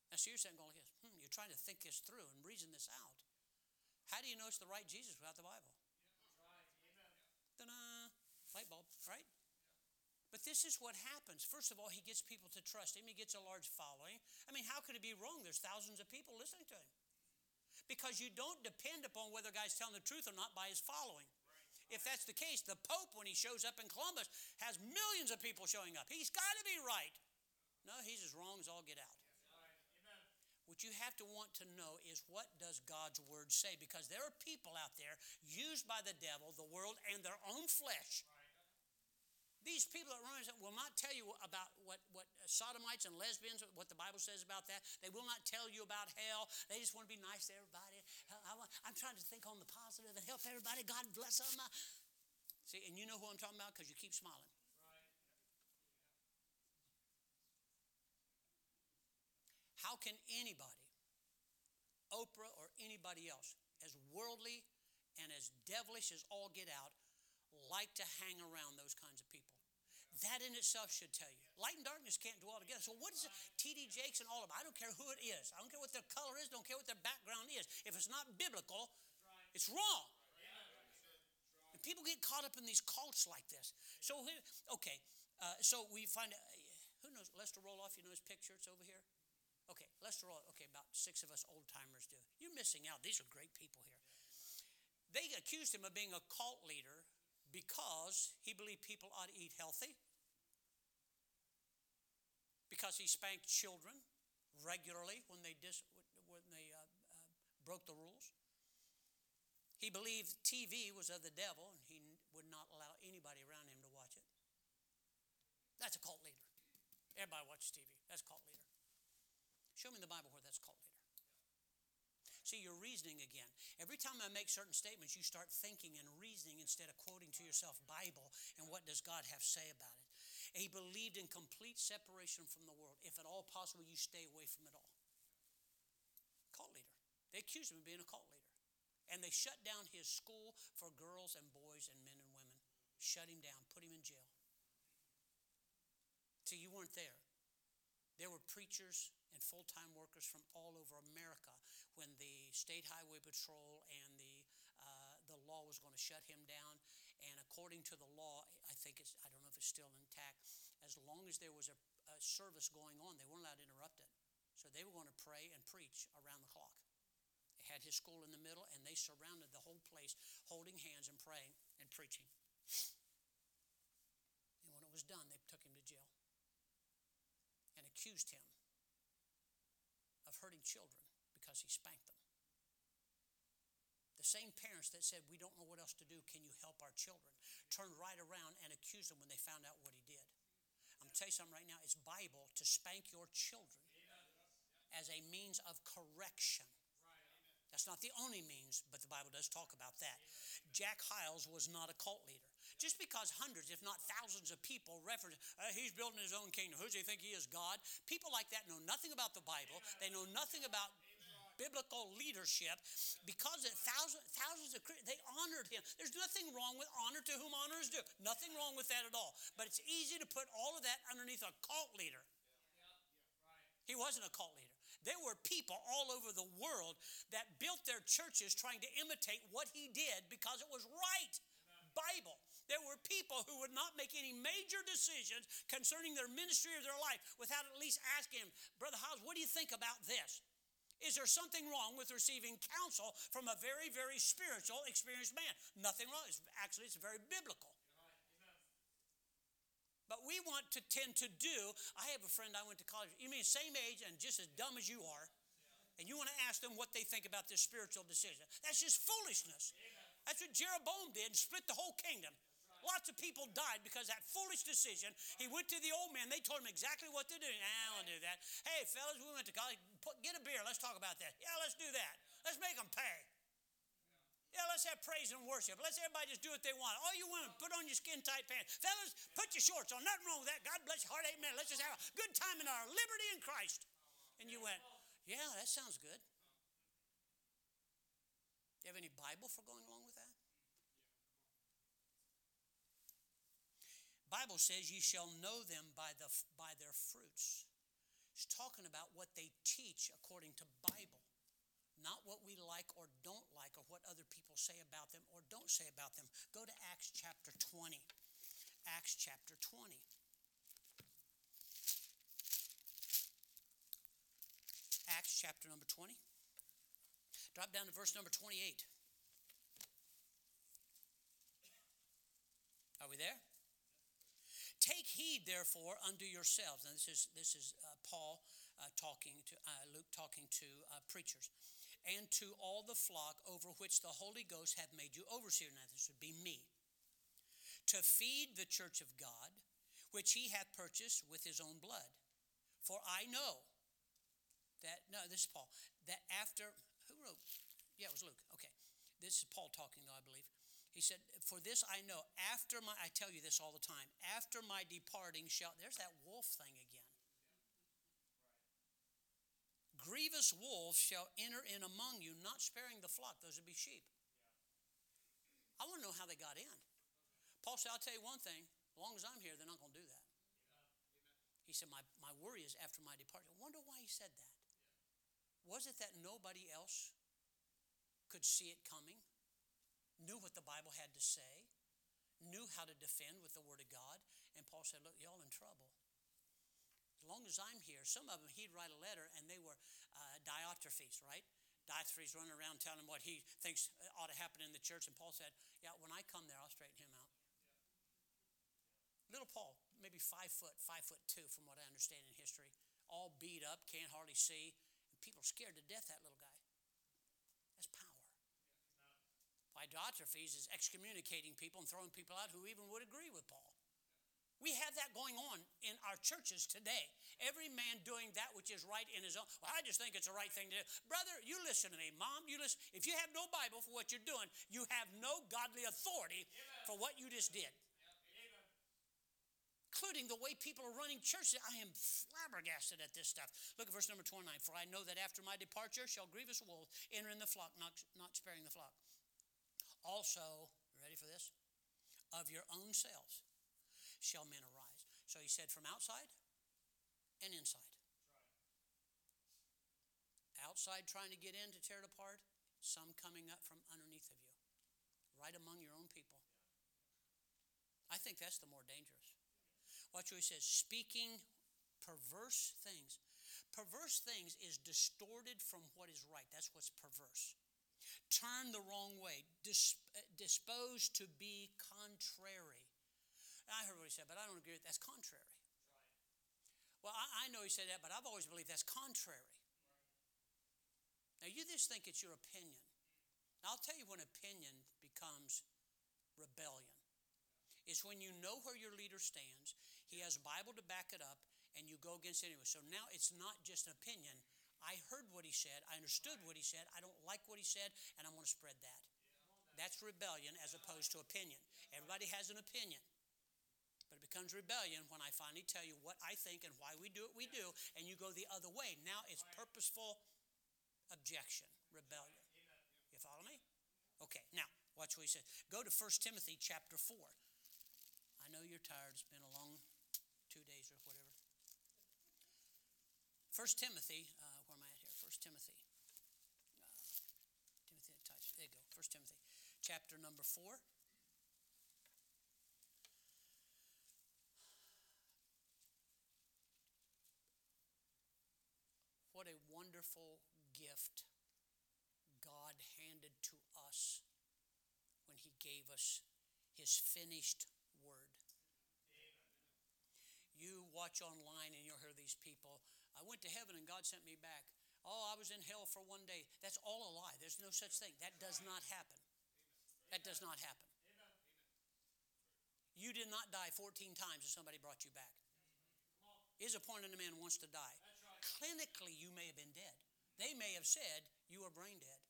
Now, so you're saying, going like this, hmm, you're trying to think this through and reason this out. How do you know it's the right Jesus without the Bible? Ta-da! Light bulb, right? But this is what happens. First of all, he gets people to trust him. He gets a large following. I mean, how could it be wrong? There's thousands of people listening to him. Because you don't depend upon whether a guy's telling the truth or not by his following. If that's the case, the Pope, when he shows up in Columbus, has millions of people showing up. He's got to be right. No, he's as wrong as all get out. What you have to want to know is what does God's word say? Because there are people out there used by the devil, the world, and their own flesh. These people that run will not tell you about what, what sodomites and lesbians, what the Bible says about that. They will not tell you about hell. They just want to be nice to everybody. I, am trying to think on the positive and help everybody. God bless them. See, and you know who I'm talking about because you keep smiling. How can anybody, Oprah or anybody else, as worldly and as devilish as all get out, like to hang around those kinds of people? That in itself should tell you. Light and darkness can't dwell together. So what is it? T.D. Jakes and all of them. I don't care who it is. I don't care what their color is. Don't care what their background is. If it's not biblical, it's wrong. And people get caught up in these cults like this. So, okay, uh, so we find, uh, who knows, Lester Roloff, you know his picture? It's over here. Okay, Lester Roll, okay, about six of us old timers do. You're missing out. These are great people here. They accused him of being a cult leader because he believed people ought to eat healthy, because he spanked children regularly when they, dis, when they uh, uh, broke the rules. He believed TV was of the devil and he would not allow anybody around him to watch it. That's a cult leader. Everybody watches TV. That's a cult leader. Show me the Bible where that's a cult leader. See, you're reasoning again. Every time I make certain statements, you start thinking and reasoning instead of quoting to yourself Bible and what does God have to say about it. He believed in complete separation from the world. If at all possible, you stay away from it all. Cult leader. They accused him of being a cult leader. And they shut down his school for girls and boys and men and women. Shut him down, put him in jail. So you weren't there. There were preachers and full time workers from all over America when the State Highway Patrol and the, uh, the law was going to shut him down. And according to the law, I think it's, I don't know if it's still intact, as long as there was a, a service going on, they weren't allowed to interrupt it. So they were going to pray and preach around the clock. They had his school in the middle, and they surrounded the whole place, holding hands and praying and preaching. And when it was done, they took him to jail and accused him of hurting children because he spanked them. Same parents that said, We don't know what else to do, can you help our children? turned right around and accused them when they found out what he did. I'm gonna tell you something right now. It's Bible to spank your children as a means of correction. That's not the only means, but the Bible does talk about that. Jack Hyles was not a cult leader. Just because hundreds, if not thousands of people reference, uh, he's building his own kingdom. Who does he think he is? God? People like that know nothing about the Bible. They know nothing about biblical leadership because thousands, thousands of they honored him. There's nothing wrong with honor to whom honor is due. Nothing wrong with that at all. But it's easy to put all of that underneath a cult leader. He wasn't a cult leader. There were people all over the world that built their churches trying to imitate what he did because it was right. Bible. There were people who would not make any major decisions concerning their ministry or their life without at least asking him, Brother Hyles, what do you think about this? Is there something wrong with receiving counsel from a very, very spiritual, experienced man? Nothing wrong. It's, actually, it's very biblical. But we want to tend to do. I have a friend I went to college. You mean same age and just as dumb as you are, and you want to ask them what they think about this spiritual decision? That's just foolishness. That's what Jeroboam did and split the whole kingdom. Lots of people died because that foolish decision. He went to the old man. They told him exactly what to do. Nah, I don't do that. Hey, fellas, we went to college. Get a beer. Let's talk about that. Yeah, let's do that. Let's make them pay. Yeah, let's have praise and worship. Let's everybody just do what they want. All you women, put on your skin tight pants. Fellas, put your shorts on. Nothing wrong with that. God bless your heart. Amen. Let's just have a good time in our liberty in Christ. And you went, yeah, that sounds good. Do you have any Bible for going along with that? Bible says ye shall know them by, the, by their fruits. It's talking about what they teach according to Bible, not what we like or don't like or what other people say about them or don't say about them. Go to Acts chapter 20. Acts chapter 20. Acts chapter number 20. Drop down to verse number 28. Are we there? Heed, therefore, unto yourselves. And this is this is uh, Paul uh, talking to uh, Luke talking to uh, preachers, and to all the flock over which the Holy Ghost hath made you overseer. Now this would be me. To feed the church of God, which He hath purchased with His own blood. For I know that no, this is Paul. That after who wrote? Yeah, it was Luke. Okay, this is Paul talking, though I believe. He said, For this I know, after my, I tell you this all the time, after my departing shall, there's that wolf thing again. Grievous wolves shall enter in among you, not sparing the flock. Those would be sheep. I want to know how they got in. Paul said, I'll tell you one thing, as long as I'm here, they're not going to do that. He said, my, my worry is after my departure. I wonder why he said that. Was it that nobody else could see it coming? Knew what the Bible had to say, knew how to defend with the Word of God. And Paul said, Look, y'all in trouble. As long as I'm here, some of them he'd write a letter and they were uh, Diotrephes, right? Diotrephes running around telling him what he thinks ought to happen in the church. And Paul said, Yeah, when I come there, I'll straighten him out. Little Paul, maybe five foot, five foot two, from what I understand in history, all beat up, can't hardly see. And people scared to death that little Diotrephes is excommunicating people and throwing people out who even would agree with Paul. We have that going on in our churches today. Every man doing that which is right in his own. Well, I just think it's the right thing to do. Brother, you listen to me. Mom, you listen. If you have no Bible for what you're doing, you have no godly authority for what you just did. Including the way people are running churches. I am flabbergasted at this stuff. Look at verse number 29. For I know that after my departure shall grievous wolves enter in the flock, not, not sparing the flock. Also, ready for this? Of your own selves shall men arise. So he said, from outside and inside. Outside trying to get in to tear it apart, some coming up from underneath of you, right among your own people. I think that's the more dangerous. Watch what he says speaking perverse things. Perverse things is distorted from what is right. That's what's perverse turn the wrong way, dis- uh, disposed to be contrary. I heard what he said, but I don't agree with that. That's contrary. Well, I, I, know he said that, but I've always believed that's contrary. Now, you just think it's your opinion. Now, I'll tell you when opinion becomes rebellion. It's when you know where your leader stands, he has a Bible to back it up, and you go against it anyway. So now it's not just an opinion, I heard what he said. I understood what he said. I don't like what he said, and I want to spread that. That's rebellion as opposed to opinion. Everybody has an opinion. But it becomes rebellion when I finally tell you what I think and why we do what we do, and you go the other way. Now it's purposeful objection, rebellion. You follow me? Okay, now watch what he says. Go to 1 Timothy chapter 4. I know you're tired. It's been a long two days or whatever. First Timothy, uh, where am I at here? First Timothy. Uh, Timothy Titus. There you go. First Timothy, chapter number four. What a wonderful gift God handed to us when He gave us His finished word. You watch online and you'll hear these people. I went to heaven and God sent me back. Oh, I was in hell for one day. That's all a lie. There's no such thing. That does not happen. That does not happen. You did not die 14 times if somebody brought you back. Is a point appointed a man wants to die. Clinically, you may have been dead. They may have said you are brain dead.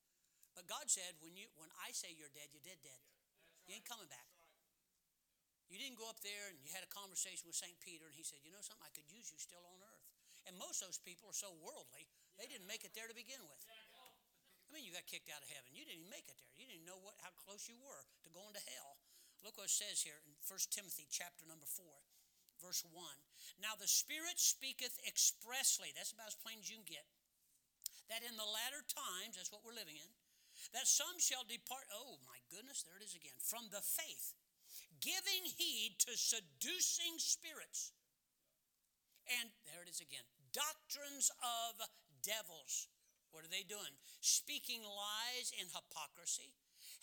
But God said, when you when I say you're dead, you're dead dead. You ain't coming back. You didn't go up there and you had a conversation with St. Peter and he said, You know something? I could use you still on earth. And most of those people are so worldly, they didn't make it there to begin with. I mean, you got kicked out of heaven. You didn't even make it there. You didn't know what, how close you were to going to hell. Look what it says here in 1 Timothy chapter number 4, verse 1. Now the Spirit speaketh expressly, that's about as plain as you can get, that in the latter times, that's what we're living in, that some shall depart, oh my goodness, there it is again, from the faith giving heed to seducing spirits. And there it is again doctrines of devils. What are they doing? Speaking lies in hypocrisy,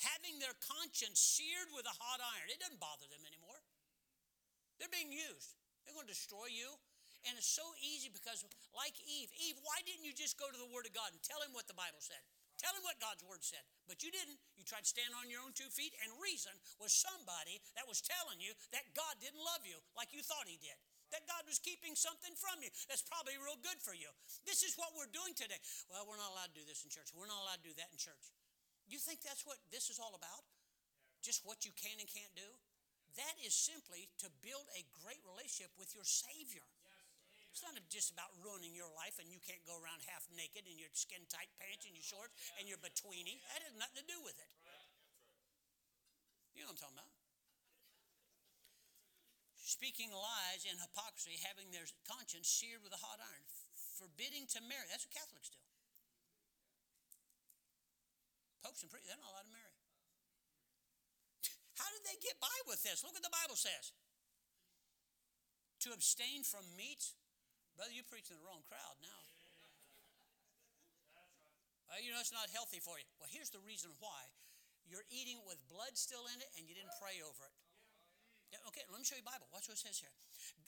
having their conscience seared with a hot iron. It doesn't bother them anymore. They're being used. They're going to destroy you. And it's so easy because, like Eve, Eve, why didn't you just go to the Word of God and tell him what the Bible said? Tell him what God's word said. But you didn't. You tried to stand on your own two feet and reason with somebody that was telling you that God didn't love you like you thought he did. That God was keeping something from you that's probably real good for you. This is what we're doing today. Well, we're not allowed to do this in church. We're not allowed to do that in church. You think that's what this is all about? Just what you can and can't do? That is simply to build a great relationship with your Savior. It's not just about ruining your life and you can't go around half naked in your skin tight pants and your shorts and your betweeny. That has nothing to do with it. You know what I'm talking about. Speaking lies and hypocrisy, having their conscience seared with a hot iron, forbidding to marry. That's what Catholics do. Popes and priests, they're not allowed to marry. How did they get by with this? Look what the Bible says. To abstain from meats Brother, you're preaching the wrong crowd now. Uh, you know, it's not healthy for you. Well, here's the reason why. You're eating with blood still in it and you didn't pray over it. Okay, let me show you Bible. Watch what it says here.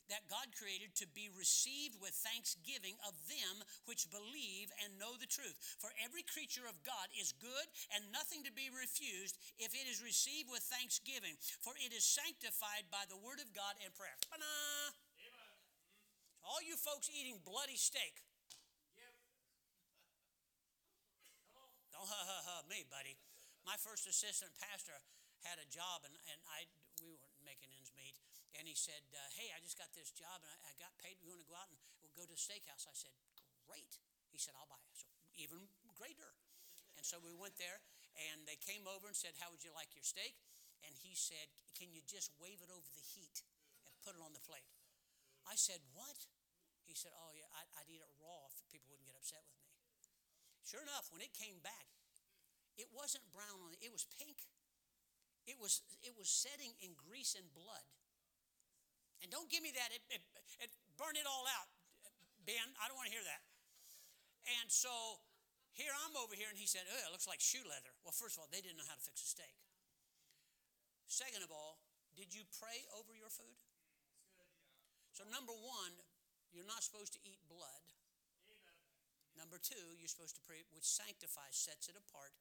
That God created to be received with thanksgiving of them which believe and know the truth. For every creature of God is good and nothing to be refused if it is received with thanksgiving. For it is sanctified by the word of God and prayer. All you folks eating bloody steak. (laughs) Don't ha ha ha me, buddy. My first assistant pastor had a job, and, and I making ends meet. And he said, uh, "Hey, I just got this job, and I, I got paid. We want to go out and we'll go to the steakhouse." I said, "Great." He said, "I'll buy it." So even greater. And so we went there, and they came over and said, "How would you like your steak?" And he said, "Can you just wave it over the heat and put it on the plate?" I said, What? He said, Oh, yeah, I'd, I'd eat it raw if people wouldn't get upset with me. Sure enough, when it came back, it wasn't brown on it, it was pink. It was, it was setting in grease and blood. And don't give me that, it, it, it burn it all out, Ben. I don't want to hear that. And so here I'm over here, and he said, Oh, it looks like shoe leather. Well, first of all, they didn't know how to fix a steak. Second of all, did you pray over your food? So, number one, you're not supposed to eat blood. Number two, you're supposed to pray, which sanctifies, sets it apart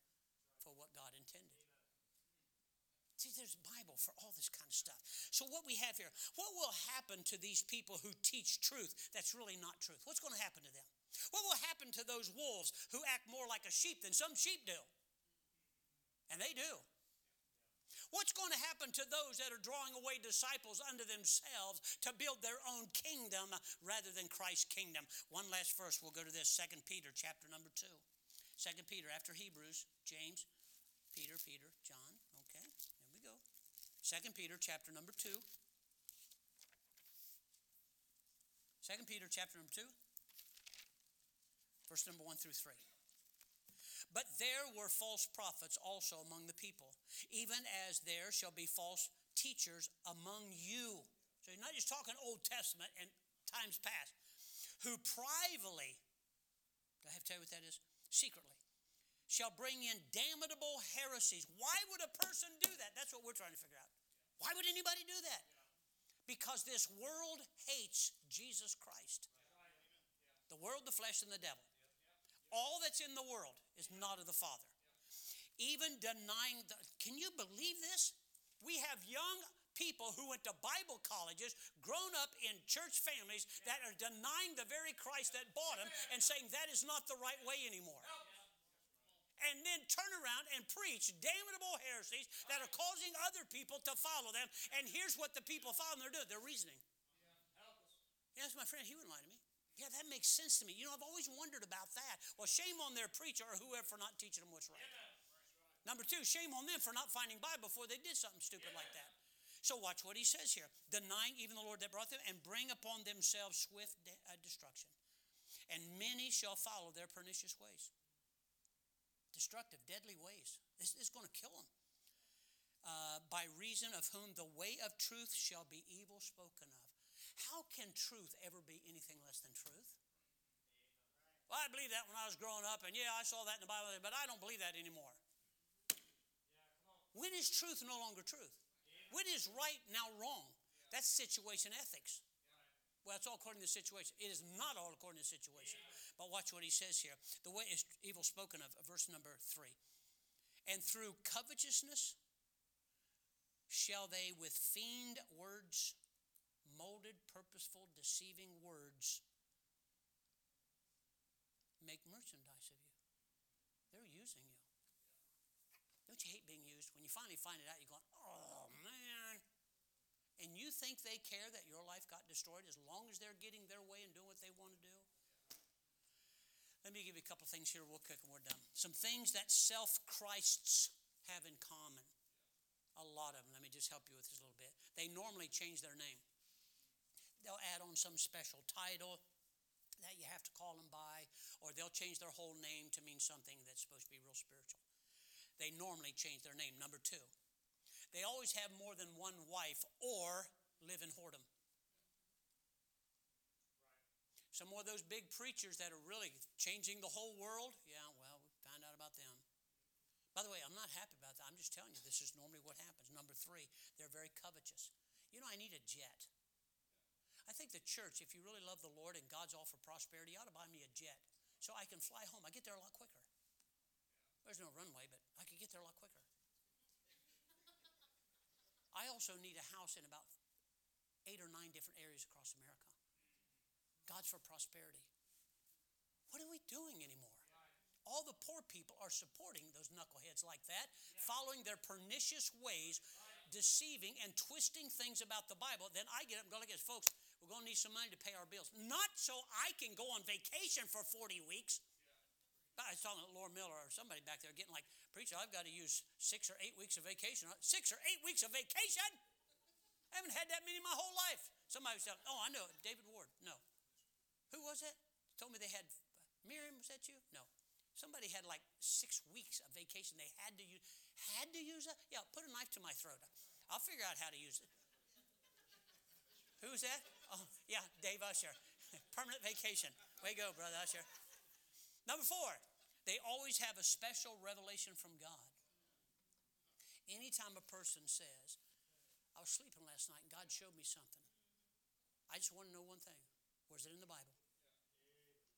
for what God intended. See, there's Bible for all this kind of stuff. So what we have here, what will happen to these people who teach truth that's really not truth? What's going to happen to them? What will happen to those wolves who act more like a sheep than some sheep do? And they do. What's going to happen to those that are drawing away disciples unto themselves to build their own kingdom rather than Christ's kingdom? One last verse, we'll go to this, Second Peter chapter number 2. Second Peter, after Hebrews, James, Peter, Peter, John. 2 Peter chapter number 2. 2 Peter chapter number 2, verse number 1 through 3. But there were false prophets also among the people, even as there shall be false teachers among you. So you're not just talking Old Testament and times past, who privily, do I have to tell you what that is? Secretly shall bring in damnable heresies. Why would a person do that? That's what we're trying to figure out. Why would anybody do that? Because this world hates Jesus Christ. The world, the flesh, and the devil. All that's in the world is not of the Father. Even denying the, can you believe this? We have young people who went to Bible colleges, grown up in church families that are denying the very Christ that bought them and saying that is not the right way anymore. And then turn around and preach damnable heresies that are causing other people to follow them. And here's what the people follow them, they're doing, they're reasoning. Yes, my friend, he wouldn't lie to me. Yeah, that makes sense to me. You know, I've always wondered about that. Well, shame on their preacher or whoever for not teaching them what's right. Number two, shame on them for not finding Bible before they did something stupid like that. So watch what he says here. Denying even the Lord that brought them and bring upon themselves swift de- uh, destruction. And many shall follow their pernicious ways. Destructive, deadly ways. This is going to kill them. Uh, by reason of whom the way of truth shall be evil spoken of. How can truth ever be anything less than truth? Well, I believed that when I was growing up, and yeah, I saw that in the Bible, but I don't believe that anymore. When is truth no longer truth? When is right now wrong? That's situation ethics. Well, it's all according to the situation. It is not all according to the situation. But watch what he says here. The way is evil spoken of, verse number three. And through covetousness shall they with feigned words molded, purposeful, deceiving words make merchandise of you. They're using you. Don't you hate being used? When you finally find it out, you're going, oh. And you think they care that your life got destroyed as long as they're getting their way and doing what they want to do? Let me give you a couple things here real quick and we're done. Some things that self Christs have in common. A lot of them. Let me just help you with this a little bit. They normally change their name they'll add on some special title that you have to call them by, or they'll change their whole name to mean something that's supposed to be real spiritual. They normally change their name. Number two, they always have more than one wife or live in whoredom. Some more of those big preachers that are really changing the whole world, yeah, well, we found out about them. By the way, I'm not happy about that. I'm just telling you, this is normally what happens. Number three, they're very covetous. You know, I need a jet. I think the church, if you really love the Lord and God's all for prosperity, ought to buy me a jet so I can fly home. I get there a lot quicker. There's no runway, but I could get there a lot quicker. I also need a house in about eight or nine different areas across America. God's for prosperity. What are we doing anymore? All the poor people are supporting those knuckleheads like that, following their pernicious ways, deceiving and twisting things about the Bible. Then I get up and go like this, folks. We're going to need some money to pay our bills. Not so I can go on vacation for 40 weeks. I was talking to Laura Miller or somebody back there getting like, Preacher, I've got to use six or eight weeks of vacation. Six or eight weeks of vacation? I haven't had that many in my whole life. Somebody was said, Oh, I know, David Ward. No. Who was that? Told me they had, Miriam, was that you? No. Somebody had like six weeks of vacation. They had to use, had to use that? Yeah, put a knife to my throat. I'll figure out how to use it. Who's that? Oh, yeah, Dave Usher. (laughs) Permanent vacation. Way go, brother Usher. Number four, they always have a special revelation from God. Anytime a person says, I was sleeping last night and God showed me something, I just want to know one thing. Where's it in the Bible?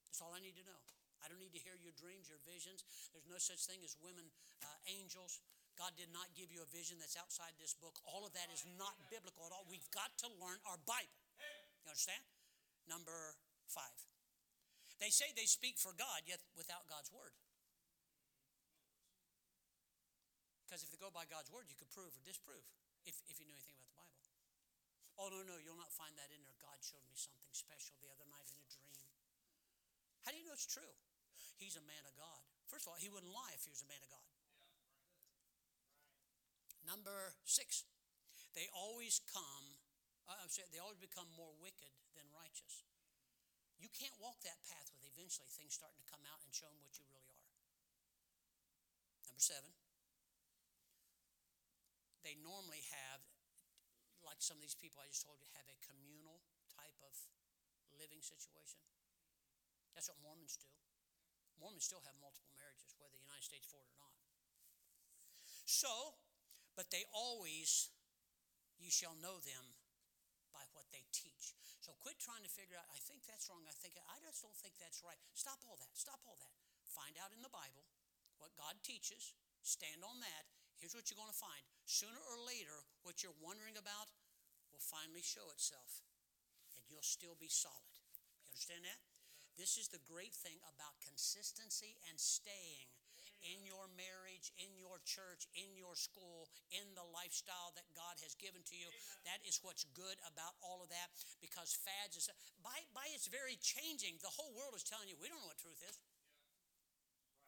That's all I need to know. I don't need to hear your dreams, your visions. There's no such thing as women uh, angels. God did not give you a vision that's outside this book. All of that is not biblical at all. We've got to learn our Bible. You understand? Number five. They say they speak for God, yet without God's word. Because if they go by God's word, you could prove or disprove if, if you knew anything about the Bible. Oh, no, no, you'll not find that in there. God showed me something special the other night in a dream. How do you know it's true? He's a man of God. First of all, he wouldn't lie if he was a man of God. Number six, they always come, uh, I'm sorry, they always become more wicked than righteous. You can't walk that path with eventually things starting to come out and show them what you really are. Number seven, they normally have, like some of these people I just told you, have a communal type of living situation. That's what Mormons do. Mormons still have multiple marriages, whether the United States for it or not. So, but they always, you shall know them by what they teach. So quit trying to figure out, I think that's wrong. I think I just don't think that's right. Stop all that. Stop all that. Find out in the Bible what God teaches. Stand on that. Here's what you're going to find. Sooner or later, what you're wondering about will finally show itself, and you'll still be solid. You understand that? This is the great thing about consistency and staying in your marriage, in your church, in your school, in the lifestyle that God has given to you. That is what's good about all of that because fads is by by its very changing, the whole world is telling you we don't know what truth is.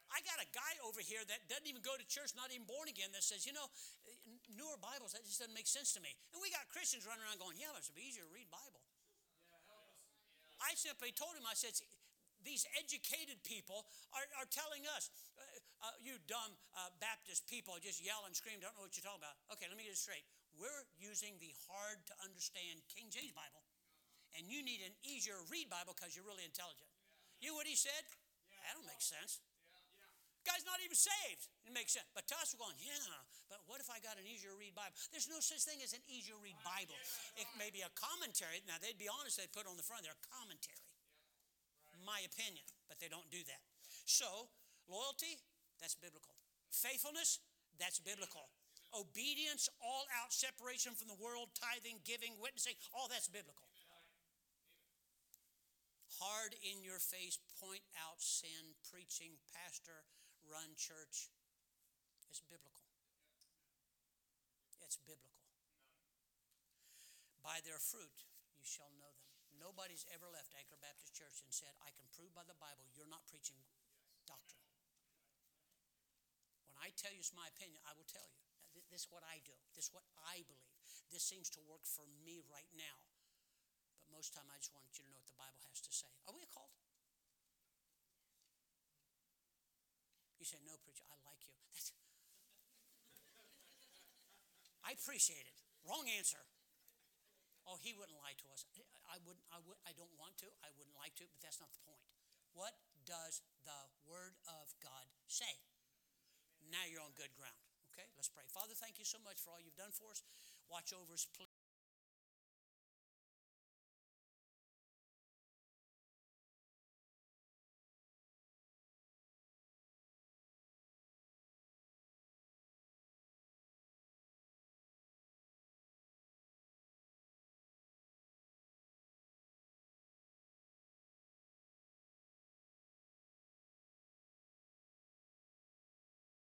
I got a guy over here that doesn't even go to church, not even born again, that says, you know, newer Bibles, that just doesn't make sense to me. And we got Christians running around going, yeah, but it's easier to read Bible. I simply told him, I said, these educated people are, are telling us, uh, uh, you dumb uh, Baptist people just yell and scream, don't know what you're talking about. Okay, let me get it straight. We're using the hard to understand King James Bible, and you need an easier read Bible because you're really intelligent. You know what he said? That don't make sense. Guy's not even saved. It makes sense. But to us, we're going, yeah, but what if I got an easier read Bible? There's no such thing as an easier read Bible. It may be a commentary. Now, they'd be honest, they'd put on the front, they're a commentary my opinion, but they don't do that. So, loyalty, that's biblical. Faithfulness, that's biblical. Obedience, all out separation from the world, tithing, giving, witnessing, all that's biblical. Hard in your face, point out sin, preaching, pastor, run church. It's biblical. It's biblical. By their fruit you shall know them. Nobody's ever left Anchor Baptist Church and said, I can prove by the Bible you're not preaching doctrine. When I tell you it's my opinion, I will tell you. This is what I do. This is what I believe. This seems to work for me right now. But most time I just want you to know what the Bible has to say. Are we cult? You say, no, preacher, I like you. (laughs) I appreciate it. Wrong answer. Oh, he wouldn't lie to us. I wouldn't. I would. I don't want to. I wouldn't like to. But that's not the point. What does the Word of God say? Now you're on good ground. Okay, let's pray. Father, thank you so much for all you've done for us. Watch over us, please.